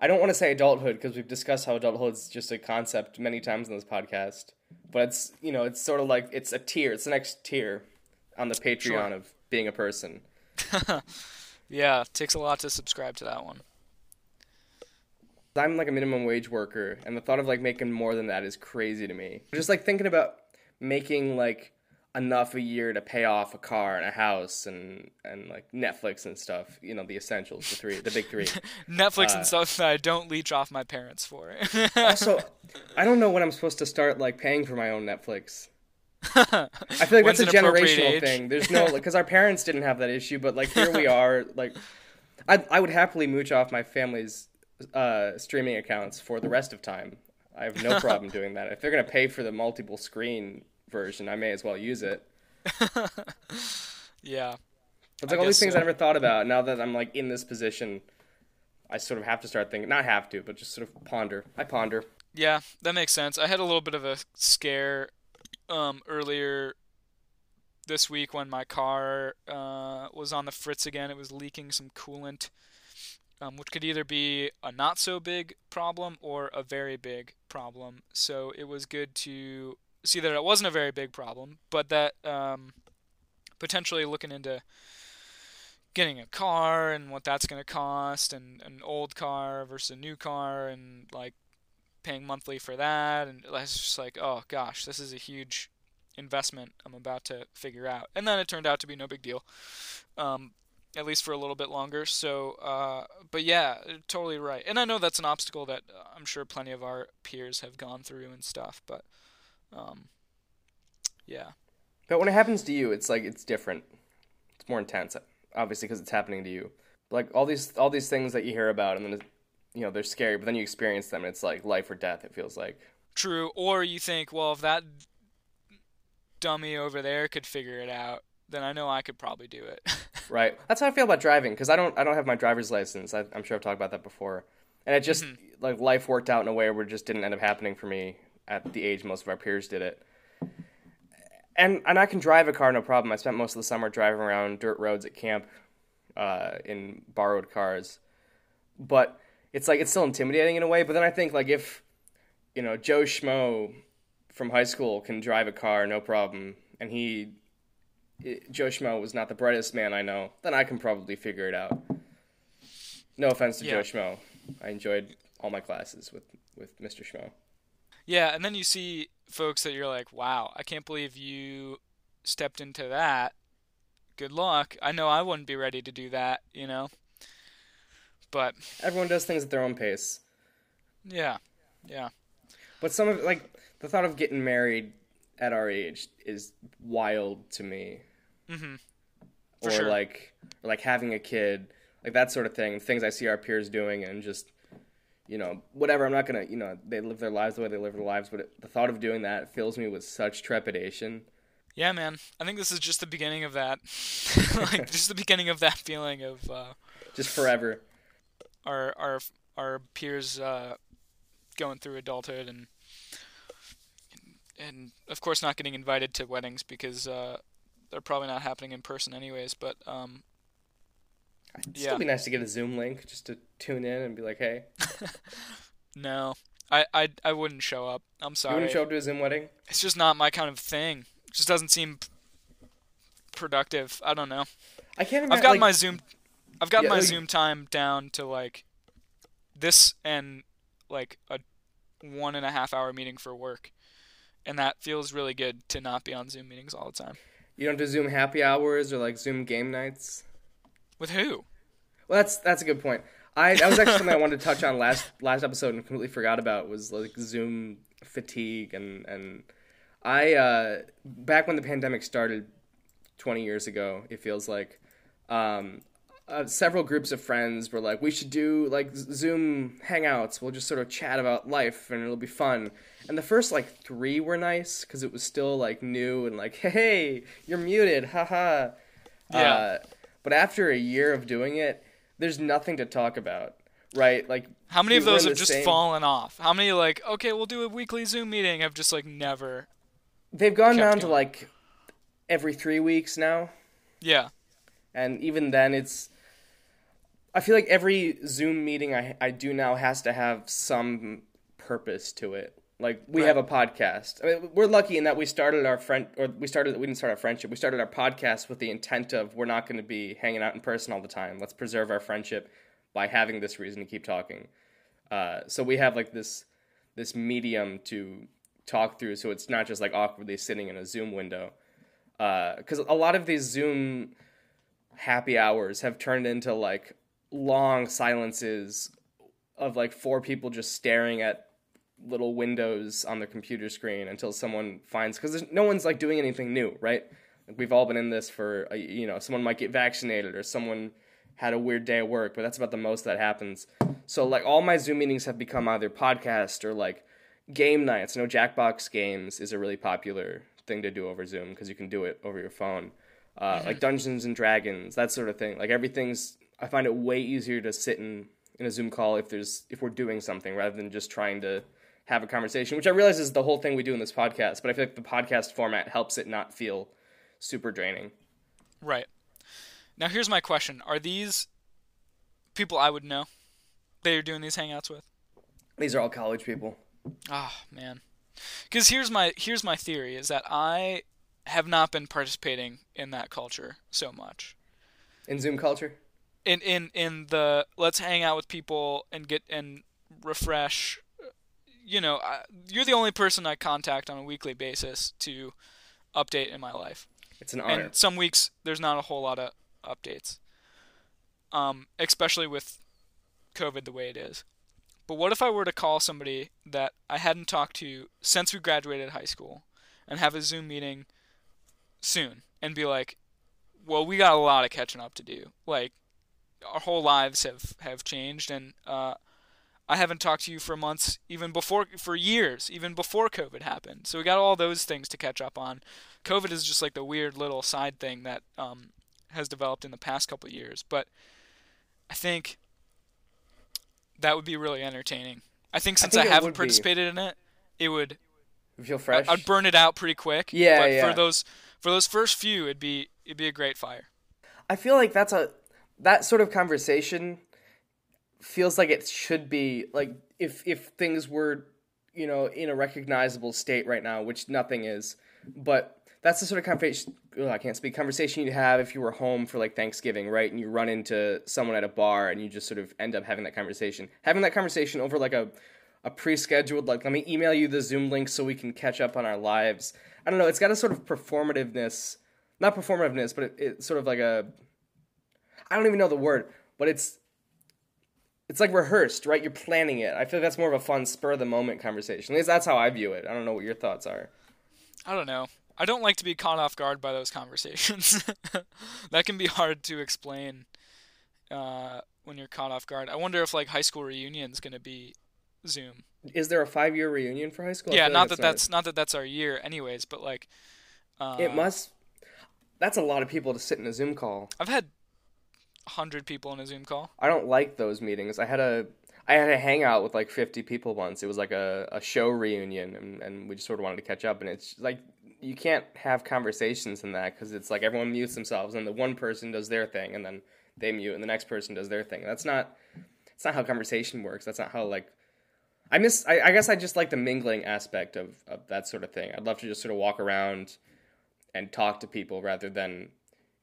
I don't want to say adulthood because we've discussed how adulthood is just a concept many times in this podcast, but it's you know it's sort of like it's a tier, it's the next tier on the Patreon Sure. of being a person. (laughs) Yeah, takes a lot to subscribe to that one. I'm like a minimum wage worker, and the thought of like making more than that is crazy to me. Just like thinking about making like enough a year to pay off a car and a house and and like Netflix and stuff. You know, the essentials, the three, the big three. (laughs) Netflix Uh, and stuff that I don't leech off my parents for. (laughs) also, I don't know when I'm supposed to start like paying for my own Netflix. (laughs) I feel like When's that's a generational thing. There's no because our parents didn't have that issue, but like here we are. Like, I I would happily mooch off my family's uh, streaming accounts for the rest of time. I have no problem doing that. If they're gonna pay for the multiple screen version, I may as well use it. (laughs) yeah. It's like I all these things so. I never thought about. Now that I'm like in this position, I sort of have to start thinking. Not have to, but just sort of ponder. I ponder. Yeah, that makes sense. I had a little bit of a scare um, earlier this week when my car uh, was on the fritz again. It was leaking some coolant, um, which could either be a not so big problem or a very big problem. So it was good to see that it wasn't a very big problem, but that um, potentially looking into getting a car and what that's going to cost and an old car versus a new car and like paying monthly for that. And it's just like oh gosh this is a huge investment i'm about to figure out. And then it turned out to be no big deal um, at least for a little bit longer. So uh, but yeah totally right. And i know that's an obstacle that uh, i'm sure plenty of our peers have gone through and stuff but um, yeah But when it happens to you, it's like it's different. It's more intense, obviously, because it's happening to you. Like all these all these things that you hear about, and then you know they're scary, but then you experience them, and it's like life or death. It feels like. true or you think well if that dummy over there could figure it out then i know i could probably do it (laughs) Right. That's how I feel about driving because I don't I don't have my driver's license. I, I'm sure I've talked about that before, and it just like life worked out in a way where it just didn't end up happening for me at the age most of our peers did it. and and I can drive a car no problem. I spent most of the summer driving around dirt roads at camp uh, in borrowed cars, but it's like it's still intimidating in a way. But then I think like if you know Joe Schmo from high school can drive a car no problem, and he Joe Schmo was not the brightest man I know, then I can probably figure it out. No offense to Yeah. Joe Schmo, I enjoyed all my classes with with Mr. Schmo. Yeah, and then you see folks that you're like, wow, I can't believe you stepped into that. Good luck. I know I wouldn't be ready to do that, you know. But Everyone does things at their own pace. yeah, yeah, But some of like the thought of getting married at our age is wild to me. Mm-hmm. Or sure. like or like having a kid, like that sort of thing. Things I see our peers doing, and just you know whatever. I'm not gonna you know they live their lives the way they live their lives, but it, the thought of doing that fills me with such trepidation. yeah, man. I think this is just the beginning of that, (laughs) like (laughs) just the beginning of that feeling of uh, Just forever. our our our peers uh, going through adulthood and and of course not getting invited to weddings because uh, they're probably not happening in person anyways. But um, It'd Yeah. still be nice to get a Zoom link just to tune in and be like, hey, (laughs) no, I, I I wouldn't show up. I'm sorry. you wouldn't show up to a Zoom wedding? It's just not my kind of thing. It just doesn't seem productive. I don't know. I can't imagine. I've got like, my Zoom. I've got Yeah, my like- Zoom time down to like this and like a one and a half hour meeting for work, and that feels really good to not be on Zoom meetings all the time. You don't do Zoom happy hours or like Zoom game nights. With who? Well, that's that's a good point. I that was actually something I wanted to touch on last last episode and completely forgot about was like Zoom fatigue and and I uh, back when the pandemic started twenty years ago, it feels like um, uh, several groups of friends were like, we should do like Zoom hangouts. We'll just sort of chat about life and it'll be fun. And the first like three were nice because it was still like new and like, hey, you're muted, haha. Yeah. Uh, but after a year of doing it, there's nothing to talk about, right? Like, How many of those have just same- fallen off? How many like okay, we'll do a weekly Zoom meeting have just like never? They've gone down to like every three weeks now, Yeah, and even then, it's. I feel like every Zoom meeting I I do now has to have some purpose to it. Like we Right. have a podcast. I mean, we're lucky in that we started our friend, or we started. We didn't start our friendship. We started our podcast with the intent of we're not going to be hanging out in person all the time. Let's preserve our friendship by having this reason to keep talking. Uh, so we have like this this medium to talk through, so it's not just like awkwardly sitting in a Zoom window. Because a lot of these Zoom happy hours have turned into like long silences of like four people just staring at little windows on their computer screen until someone finds because no one's like doing anything new right? Like, we've all been in this for you know someone might get vaccinated or someone had a weird day at work but that's about the most that happens. So like all my zoom meetings have become either podcast or like game nights. No jackbox games is a really popular thing to do over zoom because you can do it over your phone. Uh, like dungeons and dragons that sort of thing. Like everything's i find it way easier to sit in in a zoom call if there's if we're doing something rather than just trying to have a conversation which i realize is the whole thing we do in this podcast but i feel like the podcast format helps it not feel super draining right. Now here's my question: Are these people I would know that you're doing these hangouts with? these are all college people Oh man, because here's my here's my theory: is that I have not been participating in that culture so much. in zoom culture In in in the let's hang out with people and get and refresh. You know, I, you're the only person I contact on a weekly basis to update in my life. it's an honor And some weeks there's not a whole lot of updates. Um, especially with COVID the way it is. But what if I were to call somebody that I hadn't talked to since we graduated high school and have a Zoom meeting soon and be like, "Well, we got a lot of catching up to do. Like our whole lives have have changed and uh I haven't talked to you for months, even before, for years, even before COVID happened. So we got all those things to catch up on. COVID is just like the weird little side thing that um, has developed in the past couple of years. But I think that would be really entertaining. I think since I, think it haven't would be. participated in it, it would feel fresh. I'd burn it out pretty quick. Yeah, but yeah. for those for those first few, it'd be it'd be a great fire. I feel like that's a that sort of conversation feels like it should be like if if things were you know in a recognizable state right now, which nothing is, but that's the sort of conversation ugh, I can't speak conversation you'd have if you were home for like Thanksgiving, right? And you run into someone at a bar and you just sort of end up having that conversation. Having that conversation over like a a pre-scheduled like let me email you the Zoom link so we can catch up on our lives. I don't know, it's got a sort of performativeness, not performativeness, but it, it's sort of like a I don't even know the word, but it's it's like rehearsed, right? You're planning it. I feel like that's more of a fun spur of the moment conversation. At least that's how I view it. I don't know what your thoughts are. I don't know. I don't like to be caught off guard by those conversations. (laughs) that can be hard to explain uh, when you're caught off guard. I wonder if like high school reunion's gonna be Zoom. Is there a five year reunion for high school? Yeah, not like that that's not that that's our year, anyways. But like, uh, It must. That's a lot of people to sit in a Zoom call. I've had hundred people in a Zoom call. I don't like those meetings. I had a I had a hangout with like 50 people once. It was like a, a show reunion, and, and we just sort of wanted to catch up. And it's like you can't have conversations in that because it's like everyone mutes themselves, and the one person does their thing, and then they mute, and the next person does their thing. That's not that's not how conversation works. That's not how like I miss. I, I guess I just like the mingling aspect of, of that sort of thing. I'd love to just sort of walk around and talk to people rather than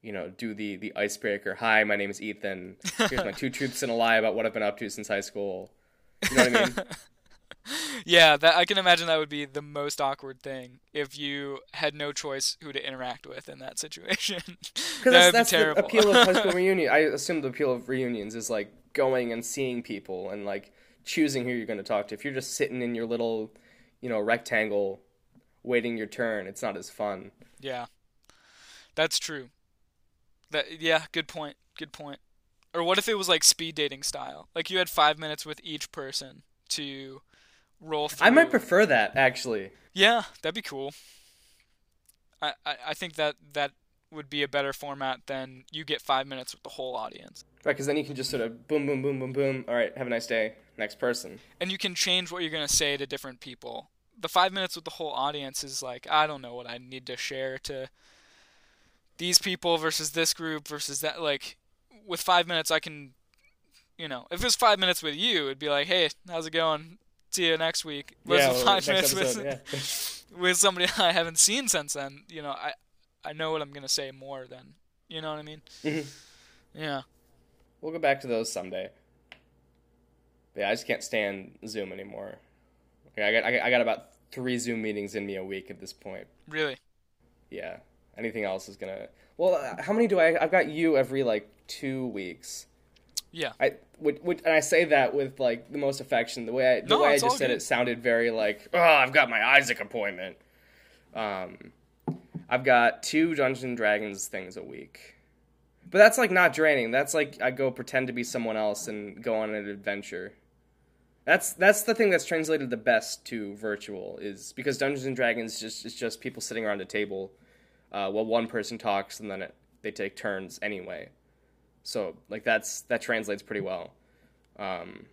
you know do the the icebreaker. Hi, my name is Ethan. Here's my two (laughs) truths and a lie about what I've been up to since high school. You know what I mean? (laughs) Yeah, that I can imagine that would be the most awkward thing if you had no choice who to interact with in that situation. (laughs) Because that that's, would be that's the terrible. appeal of high school reunion. I assume the appeal of reunions is like going and seeing people and like choosing who you're going to talk to. If you're just sitting in your little, you know, rectangle, waiting your turn, it's not as fun. yeah, that's true. That yeah, good point. Good point. Or what if it was like speed dating style? Like you had five minutes with each person to roll through. I might prefer that actually. Yeah, that'd be cool. I, I, I think that that would be a better format than you get five minutes with the whole audience. Right, because then you can just sort of boom, boom, boom, boom, boom. All right, have a nice day. Next person. And you can change what you're going to say to different people. The five minutes with the whole audience is like, I don't know what I need to share to these people versus this group versus that. Like, with five minutes, I can, you know, if it was five minutes with you, it'd be like, hey, how's it going? See you next week. Versus well, five minutes episode, with, yeah. (laughs) with somebody I haven't seen since then, you know, I I know what I'm gonna say more than you know what I mean. Mhm. Yeah. We'll go back to those someday. But yeah, I just can't stand Zoom anymore. I got- I got about three Zoom meetings in me a week at this point. Really. Yeah, anything else is gonna. Well, how many do I? I've got you every like two weeks. Yeah. I would, would and I say that with like the most affection. The way I, the No, way I just said good. it sounded very like, oh, I've got my Isaac appointment. Um, I've got two Dungeons and Dragons things a week, but that's like not draining. That's like I go pretend to be someone else and go on an adventure. That's that's the thing that's translated the best to virtual is because Dungeons and Dragons just is just people sitting around a table, uh, while one person talks and then it, they take turns anyway. So like that's that translates pretty well. Um,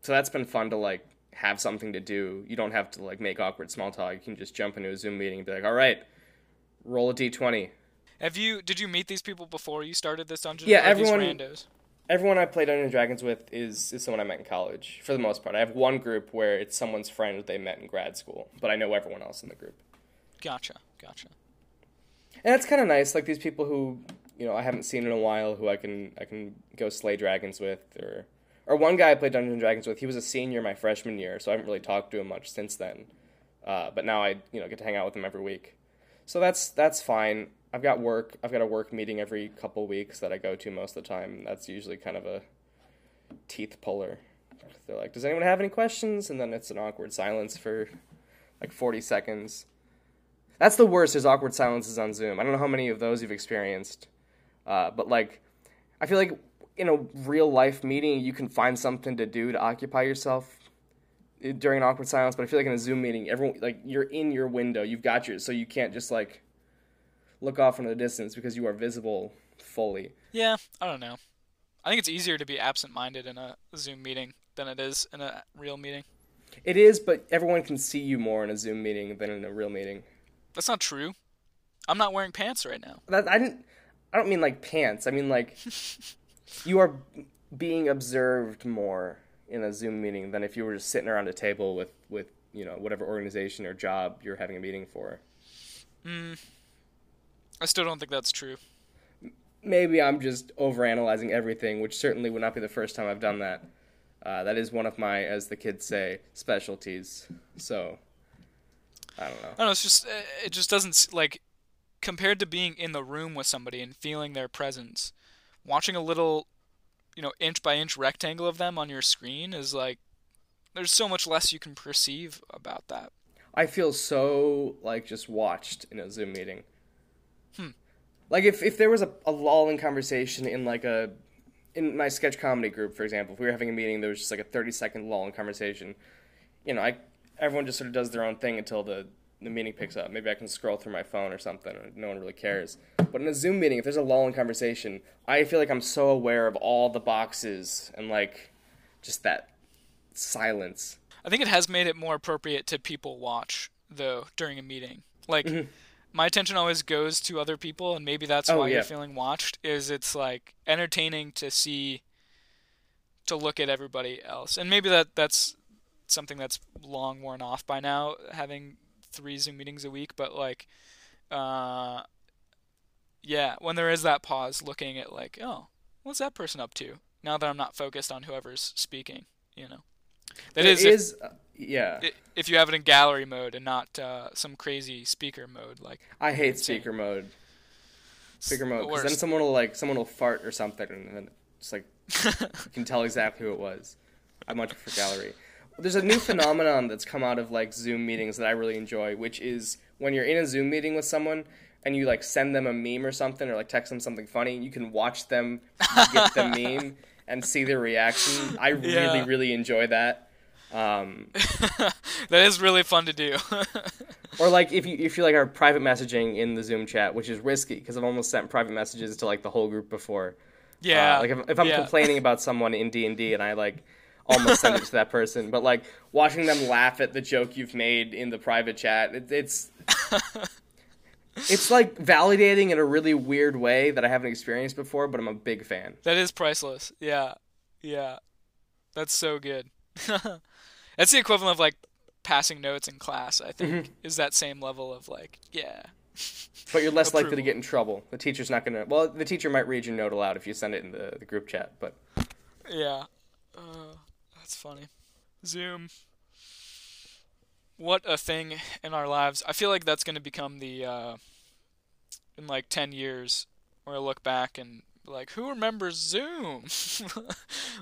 so that's been fun to like have something to do. You don't have to like make awkward small talk. You can just jump into a Zoom meeting and be like, "All right, roll a d20." Have you did you meet these people before you started this dungeon? Yeah, everyone-. Everyone I played Dungeons and Dragons with is is someone I met in college for the most part. I have one group where it's someone's friend that they met in grad school, but I know everyone else in the group. Gotcha. Gotcha. And that's kind of nice. Like these people who you know I haven't seen in a while, who I can I can go slay dragons with, or or one guy I played Dungeons and Dragons with. He was a senior my freshman year, so I haven't really talked to him much since then. Uh, but now I you know get to hang out with him every week, so that's that's fine. I've got work. I've got a work meeting every couple weeks that I go to most of the time. That's usually kind of a teeth puller. They're like, "Does anyone have any questions?" And then it's an awkward silence for like forty seconds. That's the worst. Is awkward silences on Zoom. I don't know how many of those you've experienced, uh, but like, I feel like in a real life meeting, you can find something to do to occupy yourself eh, during an awkward silence. But I feel like in a Zoom meeting, everyone like you're in your window. You've got your, so you can't just like look off into the distance because you are visible fully. Yeah, I don't know. I think it's easier to be absent-minded in a Zoom meeting than it is in a real meeting. It is, but everyone can see you more in a Zoom meeting than in a real meeting. That's not true. I'm not wearing pants right now. That I didn't. I don't mean like pants. I mean like (laughs) you are being observed more in a Zoom meeting than if you were just sitting around a table with with you know whatever organization or job you're having a meeting for. I still don't think that's true. Maybe I'm just overanalyzing everything, which certainly would not be the first time I've done that. Uh, that is one of my, as the kids say, specialties. So I don't know. I don't know. It's just uh, it just doesn't like compared to being in the room with somebody and feeling their presence. Watching a little, you know, inch by inch rectangle of them on your screen is like there's so much less you can perceive about that. I feel so like just watched in a Zoom meeting. Like if if there was a, a lull in conversation in like a in my sketch comedy group, for example, if we were having a meeting, there was just like a thirty second lull in conversation. You know, I everyone just sort of does their own thing until the the meeting picks up. Maybe I can scroll through my phone or something. No one really cares. But in a Zoom meeting, if there's a lull in conversation, I feel like I'm so aware of all the boxes and like just that silence. I think it has made it more appropriate to people watch though during a meeting. Like mm-hmm. my attention always goes to other people and maybe that's Oh, why yeah. you're feeling watched is it's like entertaining to see to look at everybody else. And maybe that that's something that's long worn off by now having three Zoom meetings a week, but like uh yeah, when there is that pause looking at like, oh, what's that person up to? Now that I'm not focused on whoever's speaking, you know. That It is, if- uh, yeah. if you have it in gallery mode and not uh, some crazy speaker mode like I hate insane. speaker mode. Speaker mode the because then someone will like someone will fart or something, and then it's like (laughs) you can tell exactly who it was. I'm much prefer gallery. There's a new phenomenon that's come out of like Zoom meetings that I really enjoy, which is when you're in a Zoom meeting with someone and you like send them a meme or something or like text them something funny, you can watch them get the (laughs) meme and see their reaction. I really, Yeah. really enjoy that. Um, (laughs) that is really fun to do (laughs) Or like if you if you like are private messaging in the Zoom chat, which is risky because I've almost sent private messages to like the whole group before. yeah Uh, like if, if I'm yeah. complaining about someone in D and D and I like almost send it (laughs) to that person, but like watching them laugh at the joke you've made in the private chat, it, it's (laughs) it's like validating in a really weird way that I haven't experienced before, but I'm a big fan. that is priceless yeah yeah that's so good (laughs) that's the equivalent of like passing notes in class i think Mm-hmm. is that same level of like yeah But you're less likely to get in trouble. The teacher's not gonna. Well, the teacher might read your note aloud if you send it in the, the group chat, but yeah uh, that's funny. Zoom. What a thing in our lives. I feel like that's going to become the uh in like 10 years where i look back and be like who remembers zoom?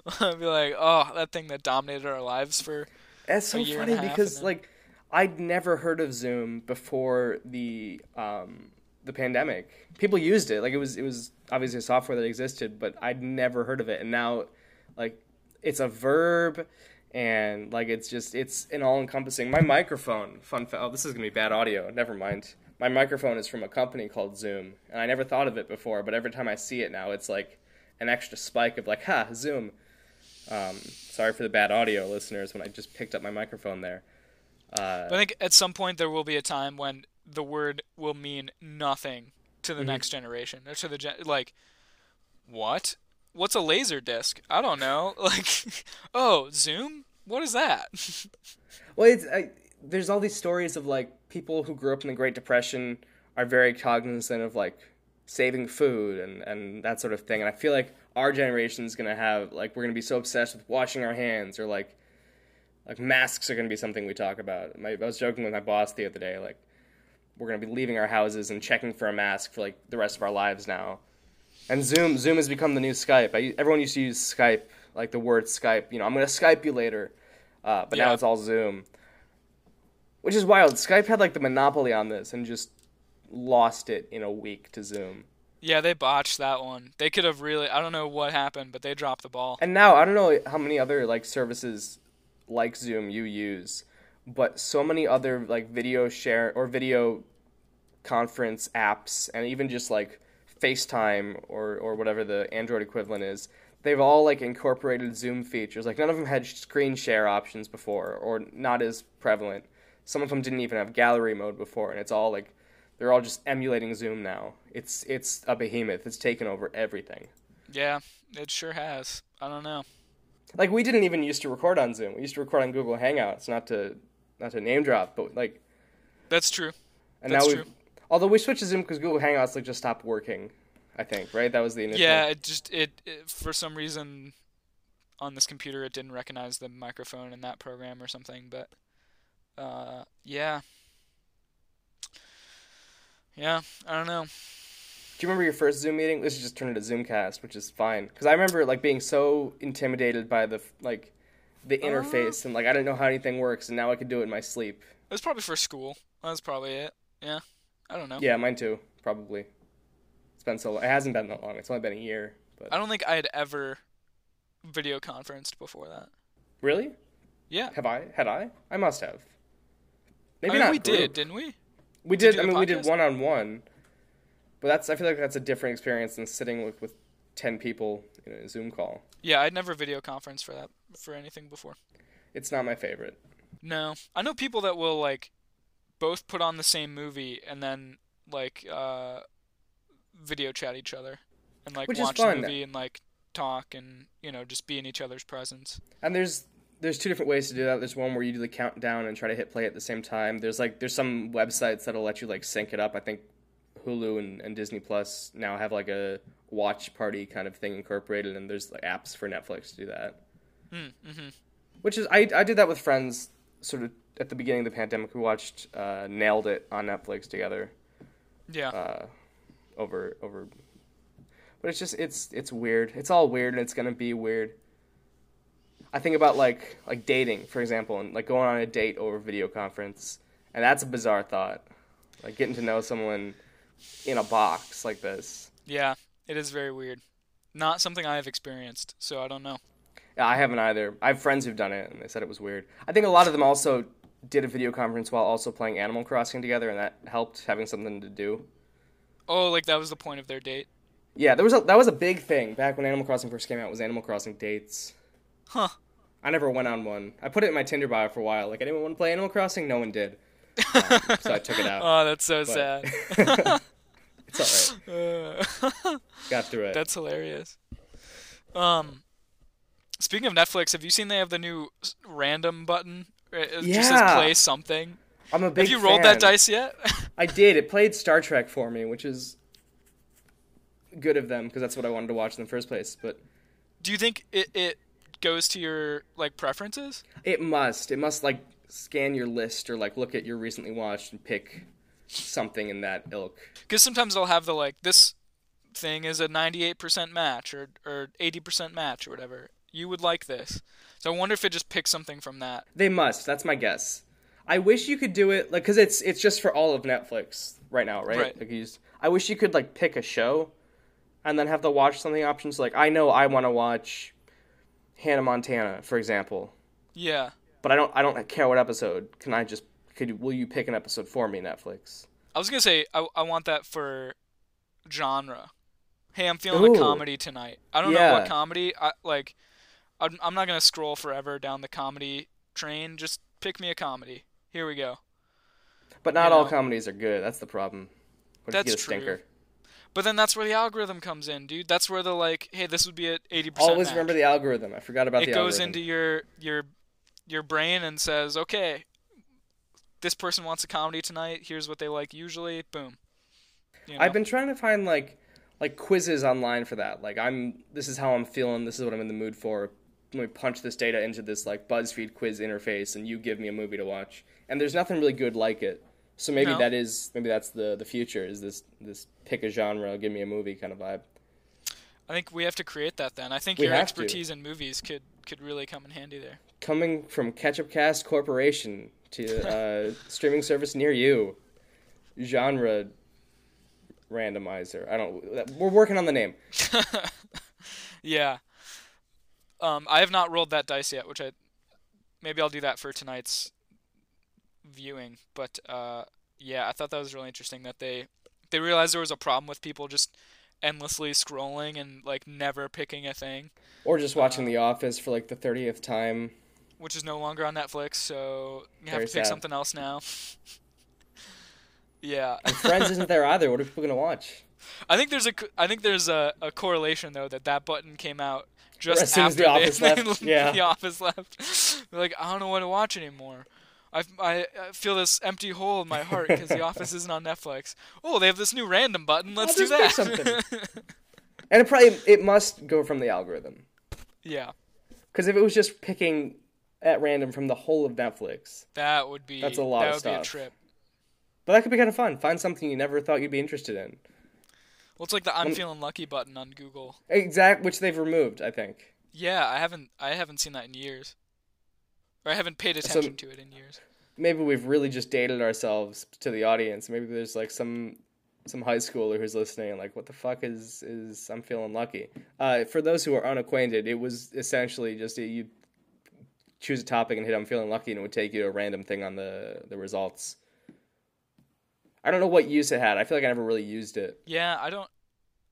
(laughs) I'll be like oh that thing that dominated our lives for That's so funny because then- like I'd never heard of Zoom before the um, the pandemic. People used it. Like it was it was obviously a software that existed, but I'd never heard of it. And now, like, it's a verb, and like it's just it's an all encompassing. My microphone, fun fact. Oh, this is gonna be bad audio. Never mind. My microphone is from a company called Zoom, and I never thought of it before. But every time I see it now, it's like an extra spike of like, ha, Zoom. Um, sorry for the bad audio, listeners, when I just picked up my microphone there. Uh, I think at some point there will be a time when the word will mean nothing to the Mm-hmm. next generation or to the gen- like what what's a laser disc i don't know (laughs) like (laughs) oh zoom what is that (laughs) Well, it's, I, there's all these stories of like people who grew up in the Great Depression are very cognizant of like saving food and, and that sort of thing. And I feel like our generation is gonna have like we're gonna be so obsessed with washing our hands or like like masks are gonna be something we talk about. My, I was joking with my boss the other day like we're gonna be leaving our houses and checking for a mask for like the rest of our lives now. And Zoom Zoom has become the new Skype. I, everyone used to use Skype like the word Skype. You know, I'm gonna Skype you later. Uh, but now it's all Zoom, which is wild. Skype had like the monopoly on this and just lost it in a week to Zoom. yeah they botched that one they could have really i don't know what happened but they dropped the ball And now I don't know how many other like services like Zoom you use, but so many other like video share or video conference apps and even just like FaceTime or or whatever the Android equivalent is, they've all like incorporated Zoom features. Like none of them had screen share options before, or not as prevalent. Some of them didn't even have gallery mode before, and it's all like they're all just emulating Zoom now. It's it's a behemoth. It's taken over everything. Yeah, it sure has. I don't know. Like we didn't even used to record on Zoom. We used to record on Google Hangouts, not to not to name drop, but like That's true. and That's now we true. Although we switched to Zoom because Google Hangouts like just stopped working. I think right. That was the initial. Yeah, it just it, it for some reason on this computer it didn't recognize the microphone in that program or something, but uh yeah. Yeah, I don't know. Do you remember your first Zoom meeting? This is just turned into Zoomcast, which is fine because I remember like being so intimidated by the like the Uh. interface and like I didn't know how anything works, and now I could do it in my sleep. It was probably for school. That's probably it. Yeah. I don't know. Yeah, mine too, probably. It's been so. Long. It hasn't been that long. It's only been a year, but I don't think I had ever video conferenced before that. really, Yeah. have I? Had I? I must have. Maybe I mean, not. we group. did, didn't we? We to did. I mean, we did one on one, but that's. I feel like that's a different experience than sitting with with ten people in a Zoom call. Yeah, I'd never video conference for that for anything before. It's not my favorite. No. I know people that will like both put on the same movie and then like uh video chat each other and like Which watch the movie and like talk and you know just be in each other's presence. And there's there's two different ways to do that. There's one where you do the countdown and try to hit play at the same time. There's like there's some websites that'll let you like sync it up. I think Hulu and, and Disney Plus now have like a watch party kind of thing incorporated, and there's like apps for Netflix to do that. Mm-hmm. Which is I I did that with friends sort of at the beginning of the pandemic. We watched uh, Nailed It on Netflix together Yeah. uh, over over. But it's just it's it's weird. It's all weird, and it's gonna be weird. I think about like like dating, for example, and like going on a date over video conference, and that's a bizarre thought. Like getting to know someone in a box like this. yeah, it is very weird. Not something I have experienced, so I don't know. Yeah, I haven't either. I have friends who've done it, and they said it was weird. I think a lot of them also did a video conference while also playing Animal Crossing together, and that helped having something to do. Oh, like that was the point of their date. Yeah, there was a that was a big thing back when Animal Crossing first came out. Was Animal Crossing dates? Huh. I never went on one. I put it in my Tinder bio for a while. Like, anyone want to play Animal Crossing? No one did. (laughs) Um, so I took it out. (laughs) Oh, that's so But- sad. (laughs) It's all right. Uh, Got through it. That's hilarious. Um, speaking of Netflix, have you seen they have the new random button? It it just says Yeah. play something. I'm a big Have you rolled that dice yet? (laughs) I did. It played Star Trek for me, which is good of them because that's what I wanted to watch in the first place. But Do you think it, it goes to your like preferences? it must. It must like scan your list or like look at your recently watched and pick something in that ilk. Because sometimes they'll have the like this thing is a 98% match or or 80% match or whatever. You would like this. So I wonder if it just picks something from that. They must. That's my guess. I wish you could do it like because it's it's just for all of Netflix right now, right? Right. Like you just, I wish you could like pick a show, and then have the watch something options. Like I know I want to watch Hannah Montana, for example, Yeah. but I don't I don't care what episode. Can I just could will you pick an episode for me, Netflix? I was gonna say I, I want that for genre. Hey, I'm feeling Ooh. a comedy tonight. I don't know what comedy. I like. I'm, I'm not gonna scroll forever down the comedy train. Just pick me a comedy. Here we go. But not You all know. comedies are good. That's the problem. What That's a stinker? But then that's where the algorithm comes in, dude. That's where the like, hey, this would be at 80%. Always match. remember the algorithm. I forgot about it the goes algorithm. into your your your brain and says, okay, this person wants a comedy tonight. Here's what they like usually. Boom. You know? I've been trying to find like like quizzes online for that. Like I'm this is how I'm feeling, this is what I'm in the mood for. Let me punch this data into this like BuzzFeed quiz interface and you give me a movie to watch. And there's nothing really good like it. So maybe No. that is maybe that's the the future is this this pick a genre, give me a movie kind of vibe. I think we have to create that then. I think We your have to. expertise in movies could could really come in handy there. Coming from Ketchup Cast Corporation to uh, (laughs) streaming service near you. Genre randomizer. I don't we're working on the name. (laughs) Yeah. Um, I have not rolled that dice yet, which I maybe I'll do that for tonight's viewing. But uh, yeah, I thought that was really interesting that they they realized there was a problem with people just endlessly scrolling and like never picking a thing, Or just watching The Office for like the thirtieth time. which is no longer on Netflix, so you have Very to pick sad. something else now. (laughs) yeah, and Friends isn't there either. What are people gonna watch? (laughs) I think there's a I think there's a, a correlation though that that button came out just As soon as after The they- Office left, they- (laughs) yeah. the office left. They're like I don't know what to watch anymore. I, I, feel this empty hole in my heart because The (laughs) Office isn't on Netflix. Oh, they have this new random button. Let's do that. something. (laughs) And it probably it must go from the algorithm. yeah, Because if it was just picking at random from the whole of Netflix, that would be That's a lot that of would be a trip. but that could be kind of fun. Find something you never thought you'd be interested in. Well, it's like the I'm feeling lucky button on Google. Exact, which they've removed, I think. Yeah, I haven't I haven't seen that in years. Or I haven't paid attention to it in years. Maybe we've really just dated ourselves to the audience. Maybe there's like some some high schooler who's listening and like, what the fuck is is I'm feeling lucky. Uh, for those who are unacquainted, it was essentially just a, you choose a topic and hit I'm feeling lucky, and it would take you to a random thing on the the results. I don't know what use it had. I feel like I never really used it. Yeah, I don't.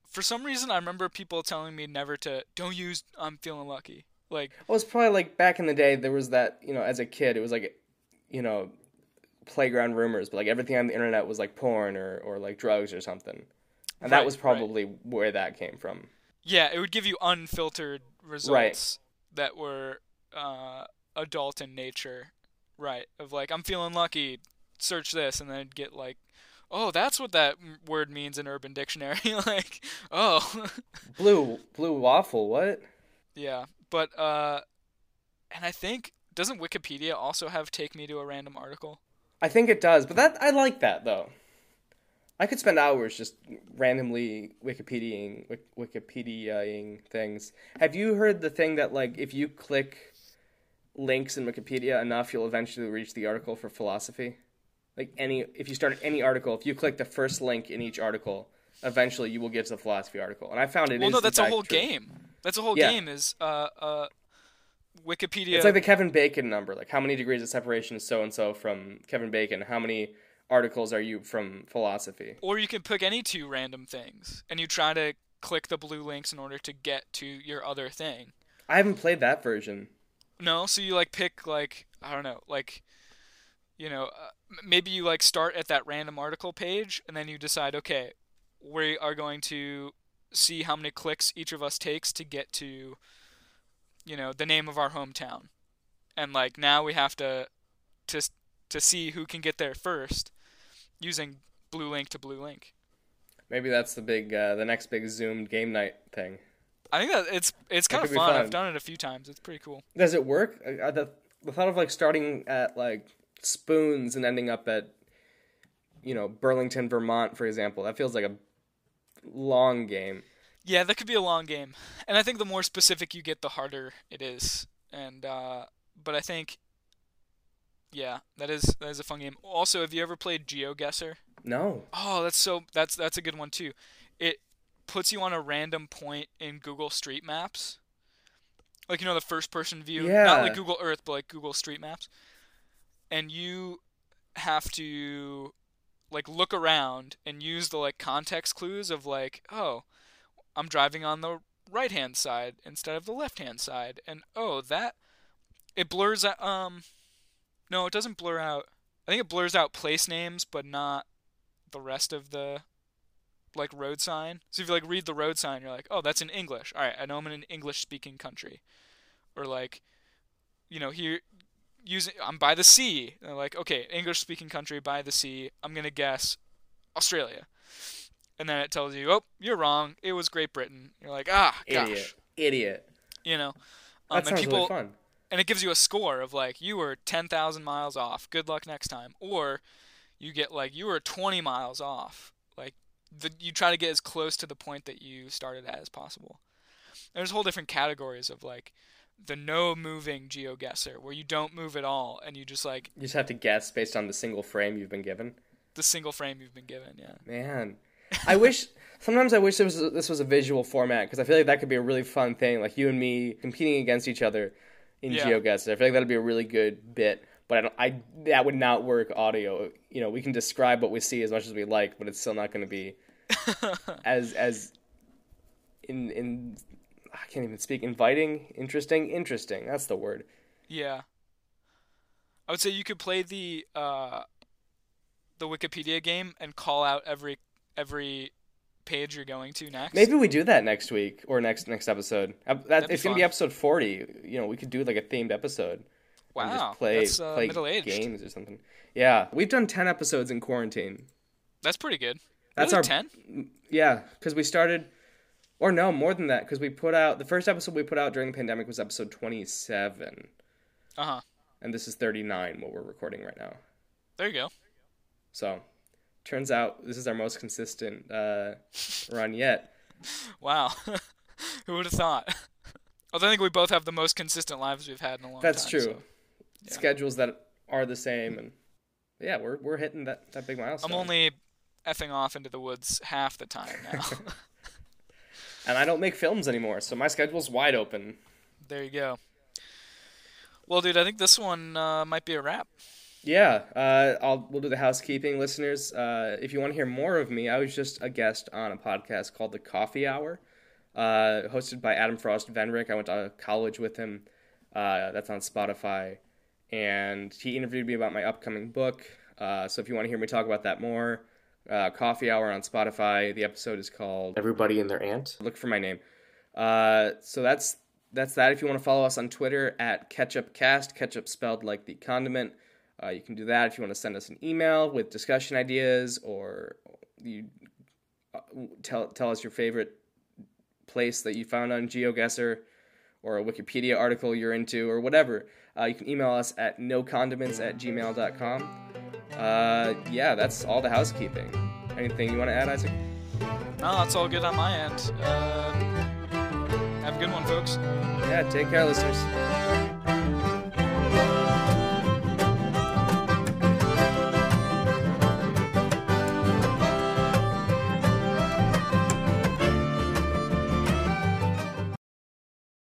For some reason, I remember people telling me never to. Don't use. I'm feeling lucky. Like, Well, it's probably like back in the day. There was that you know, as a kid, it was like, you know, playground rumors, but like everything on the internet was like porn or or like drugs or something, and that Right, was right. probably where that came from. yeah, it would give you unfiltered results that were uh, adult in nature, right? Of like, I'm feeling lucky. Search this, and then get like, oh, that's what that word means in Urban Dictionary. (laughs) like, oh, (laughs) Blue blue waffle. What? yeah. But uh, and I think doesn't Wikipedia also have take me to a random article? I think it does, but that I like that though. I could spend hours just randomly Wikipediaing Wik- Wikipediaing things. Have you heard the thing that like if you click links in Wikipedia enough, you'll eventually reach the article for philosophy? Like any if you start any article, if you click the first link in each article, eventually you will get to the philosophy article. And I found it Well, no, that's a whole true. game. That's a whole Yeah. game. Is uh uh Wikipedia. It's like the Kevin Bacon number. Like how many degrees of separation is so and so from Kevin Bacon? How many articles are you from philosophy? or you can pick any two random things, and you try to click the blue links in order to get to your other thing. I haven't played that version. No, so you like pick like I don't know, like you know, uh, maybe you like start at that random article page, and then you decide, okay, we are going to see how many clicks each of us takes to get to, you know, the name of our hometown, and like now we have to to to see who can get there first, using blue link to blue link. Maybe that's the big, uh, the next big zoomed game night thing. I think that it's it's kind of fun. fun. I've done it a few times. It's pretty cool. Does it work? Uh, the, the thought of like starting at like spoons and ending up at, you know, Burlington, Vermont, for example, that feels like a long game. Yeah, that could be a long game, and I think the more specific you get, the harder it is. And uh, but I think, yeah, that is that is a fun game. Also, have you ever played GeoGuessr? No. Oh, that's so that's that's a good one too. It puts you on a random point in Google Street Maps. Like you know the first person view, yeah. not like Google Earth, but like Google Street Maps. And you have to like look around and use the like context clues of like, oh, I'm driving on the right-hand side instead of the left-hand side. And oh, that it blurs out um no, it doesn't blur out. I think it blurs out place names but not the rest of the like road sign. So if you like read the road sign, you're like, oh, that's in English. All right, I know I'm in an English-speaking country, or like, you know, here using I'm by the sea. And they're like, okay, English-speaking country by the sea. I'm gonna guess Australia, and then it tells you, oh, you're wrong. It was Great Britain. You're like, ah, gosh, Idiot. Idiot. you know. That Um, and sounds people really fun. and it gives you a score of like you were 10,000 miles off. Good luck next time. Or you get like you were 20 miles off. Like the, you try to get as close to the point that you started at as possible. There's whole different categories of like the no moving GeoGuessr where you don't move at all and you just like You just have to guess based on the single frame you've been given. the single frame you've been given. Yeah. Man, I wish. (laughs) Sometimes I wish this was this was a visual format because I feel like that could be a really fun thing, like you and me competing against each other in Yeah. GeoGuessr. I feel like that'd be a really good bit, but I don't. I that would not work audio. You know, we can describe what we see as much as we like, but it's still not going to be (laughs) as as in in I can't even speak. Inviting, interesting, interesting. That's the word. Yeah. I would say you could play the uh, the Wikipedia game and call out every every page you're going to next. Maybe we do that next week or next next episode. That it's gonna be episode forty. You know, we could do like a themed episode. Wow, just play that's uh, play middle aged. games or something. Yeah, we've done ten episodes in quarantine. That's pretty good. That's really, our- ten. Yeah, because we started, or no, more than that. Because we put out the first episode we put out during the pandemic was episode twenty-seven, Uh huh. and this is thirty-nine. What we're recording right now. There you go. So, turns out this is our most consistent uh, run yet. Wow. (laughs) Who would have thought? Although I think we both have the most consistent lives we've had in a long That's time. That's true. so yeah. Schedules that are the same, and yeah, we're we're hitting that that big milestone. I'm only effing off into the woods half the time now. (laughs) (laughs) and I don't make films anymore, so my schedule's wide open. there you go. Well, dude, I think this one uh, might be a wrap. Yeah, uh, I'll we'll do the housekeeping, listeners. Uh, if you want to hear more of me, I was just a guest on a podcast called The Coffee Hour, uh, hosted by Adam Frost Venrick. I went to college with him. Uh, that's on Spotify, and he interviewed me about my upcoming book. Uh, so if you want to hear me talk about that more, uh, Coffee Hour on Spotify. The episode is called Everybody and their aunt. look for my name. Uh, so that's that's that. If you want to follow us on Twitter at KetchupCast, ketchup spelled like the condiment, uh, you can do that. If you want to send us an email with discussion ideas or you uh, tell tell us your favorite place that you found on GeoGuessr or a Wikipedia article you're into or whatever, uh, you can email us at nocondiments at gmail.com. Uh, yeah, that's all the housekeeping. Anything you want to add, Isaac? No, that's all good on my end. Uh, have a good one, folks. Yeah, take care, listeners.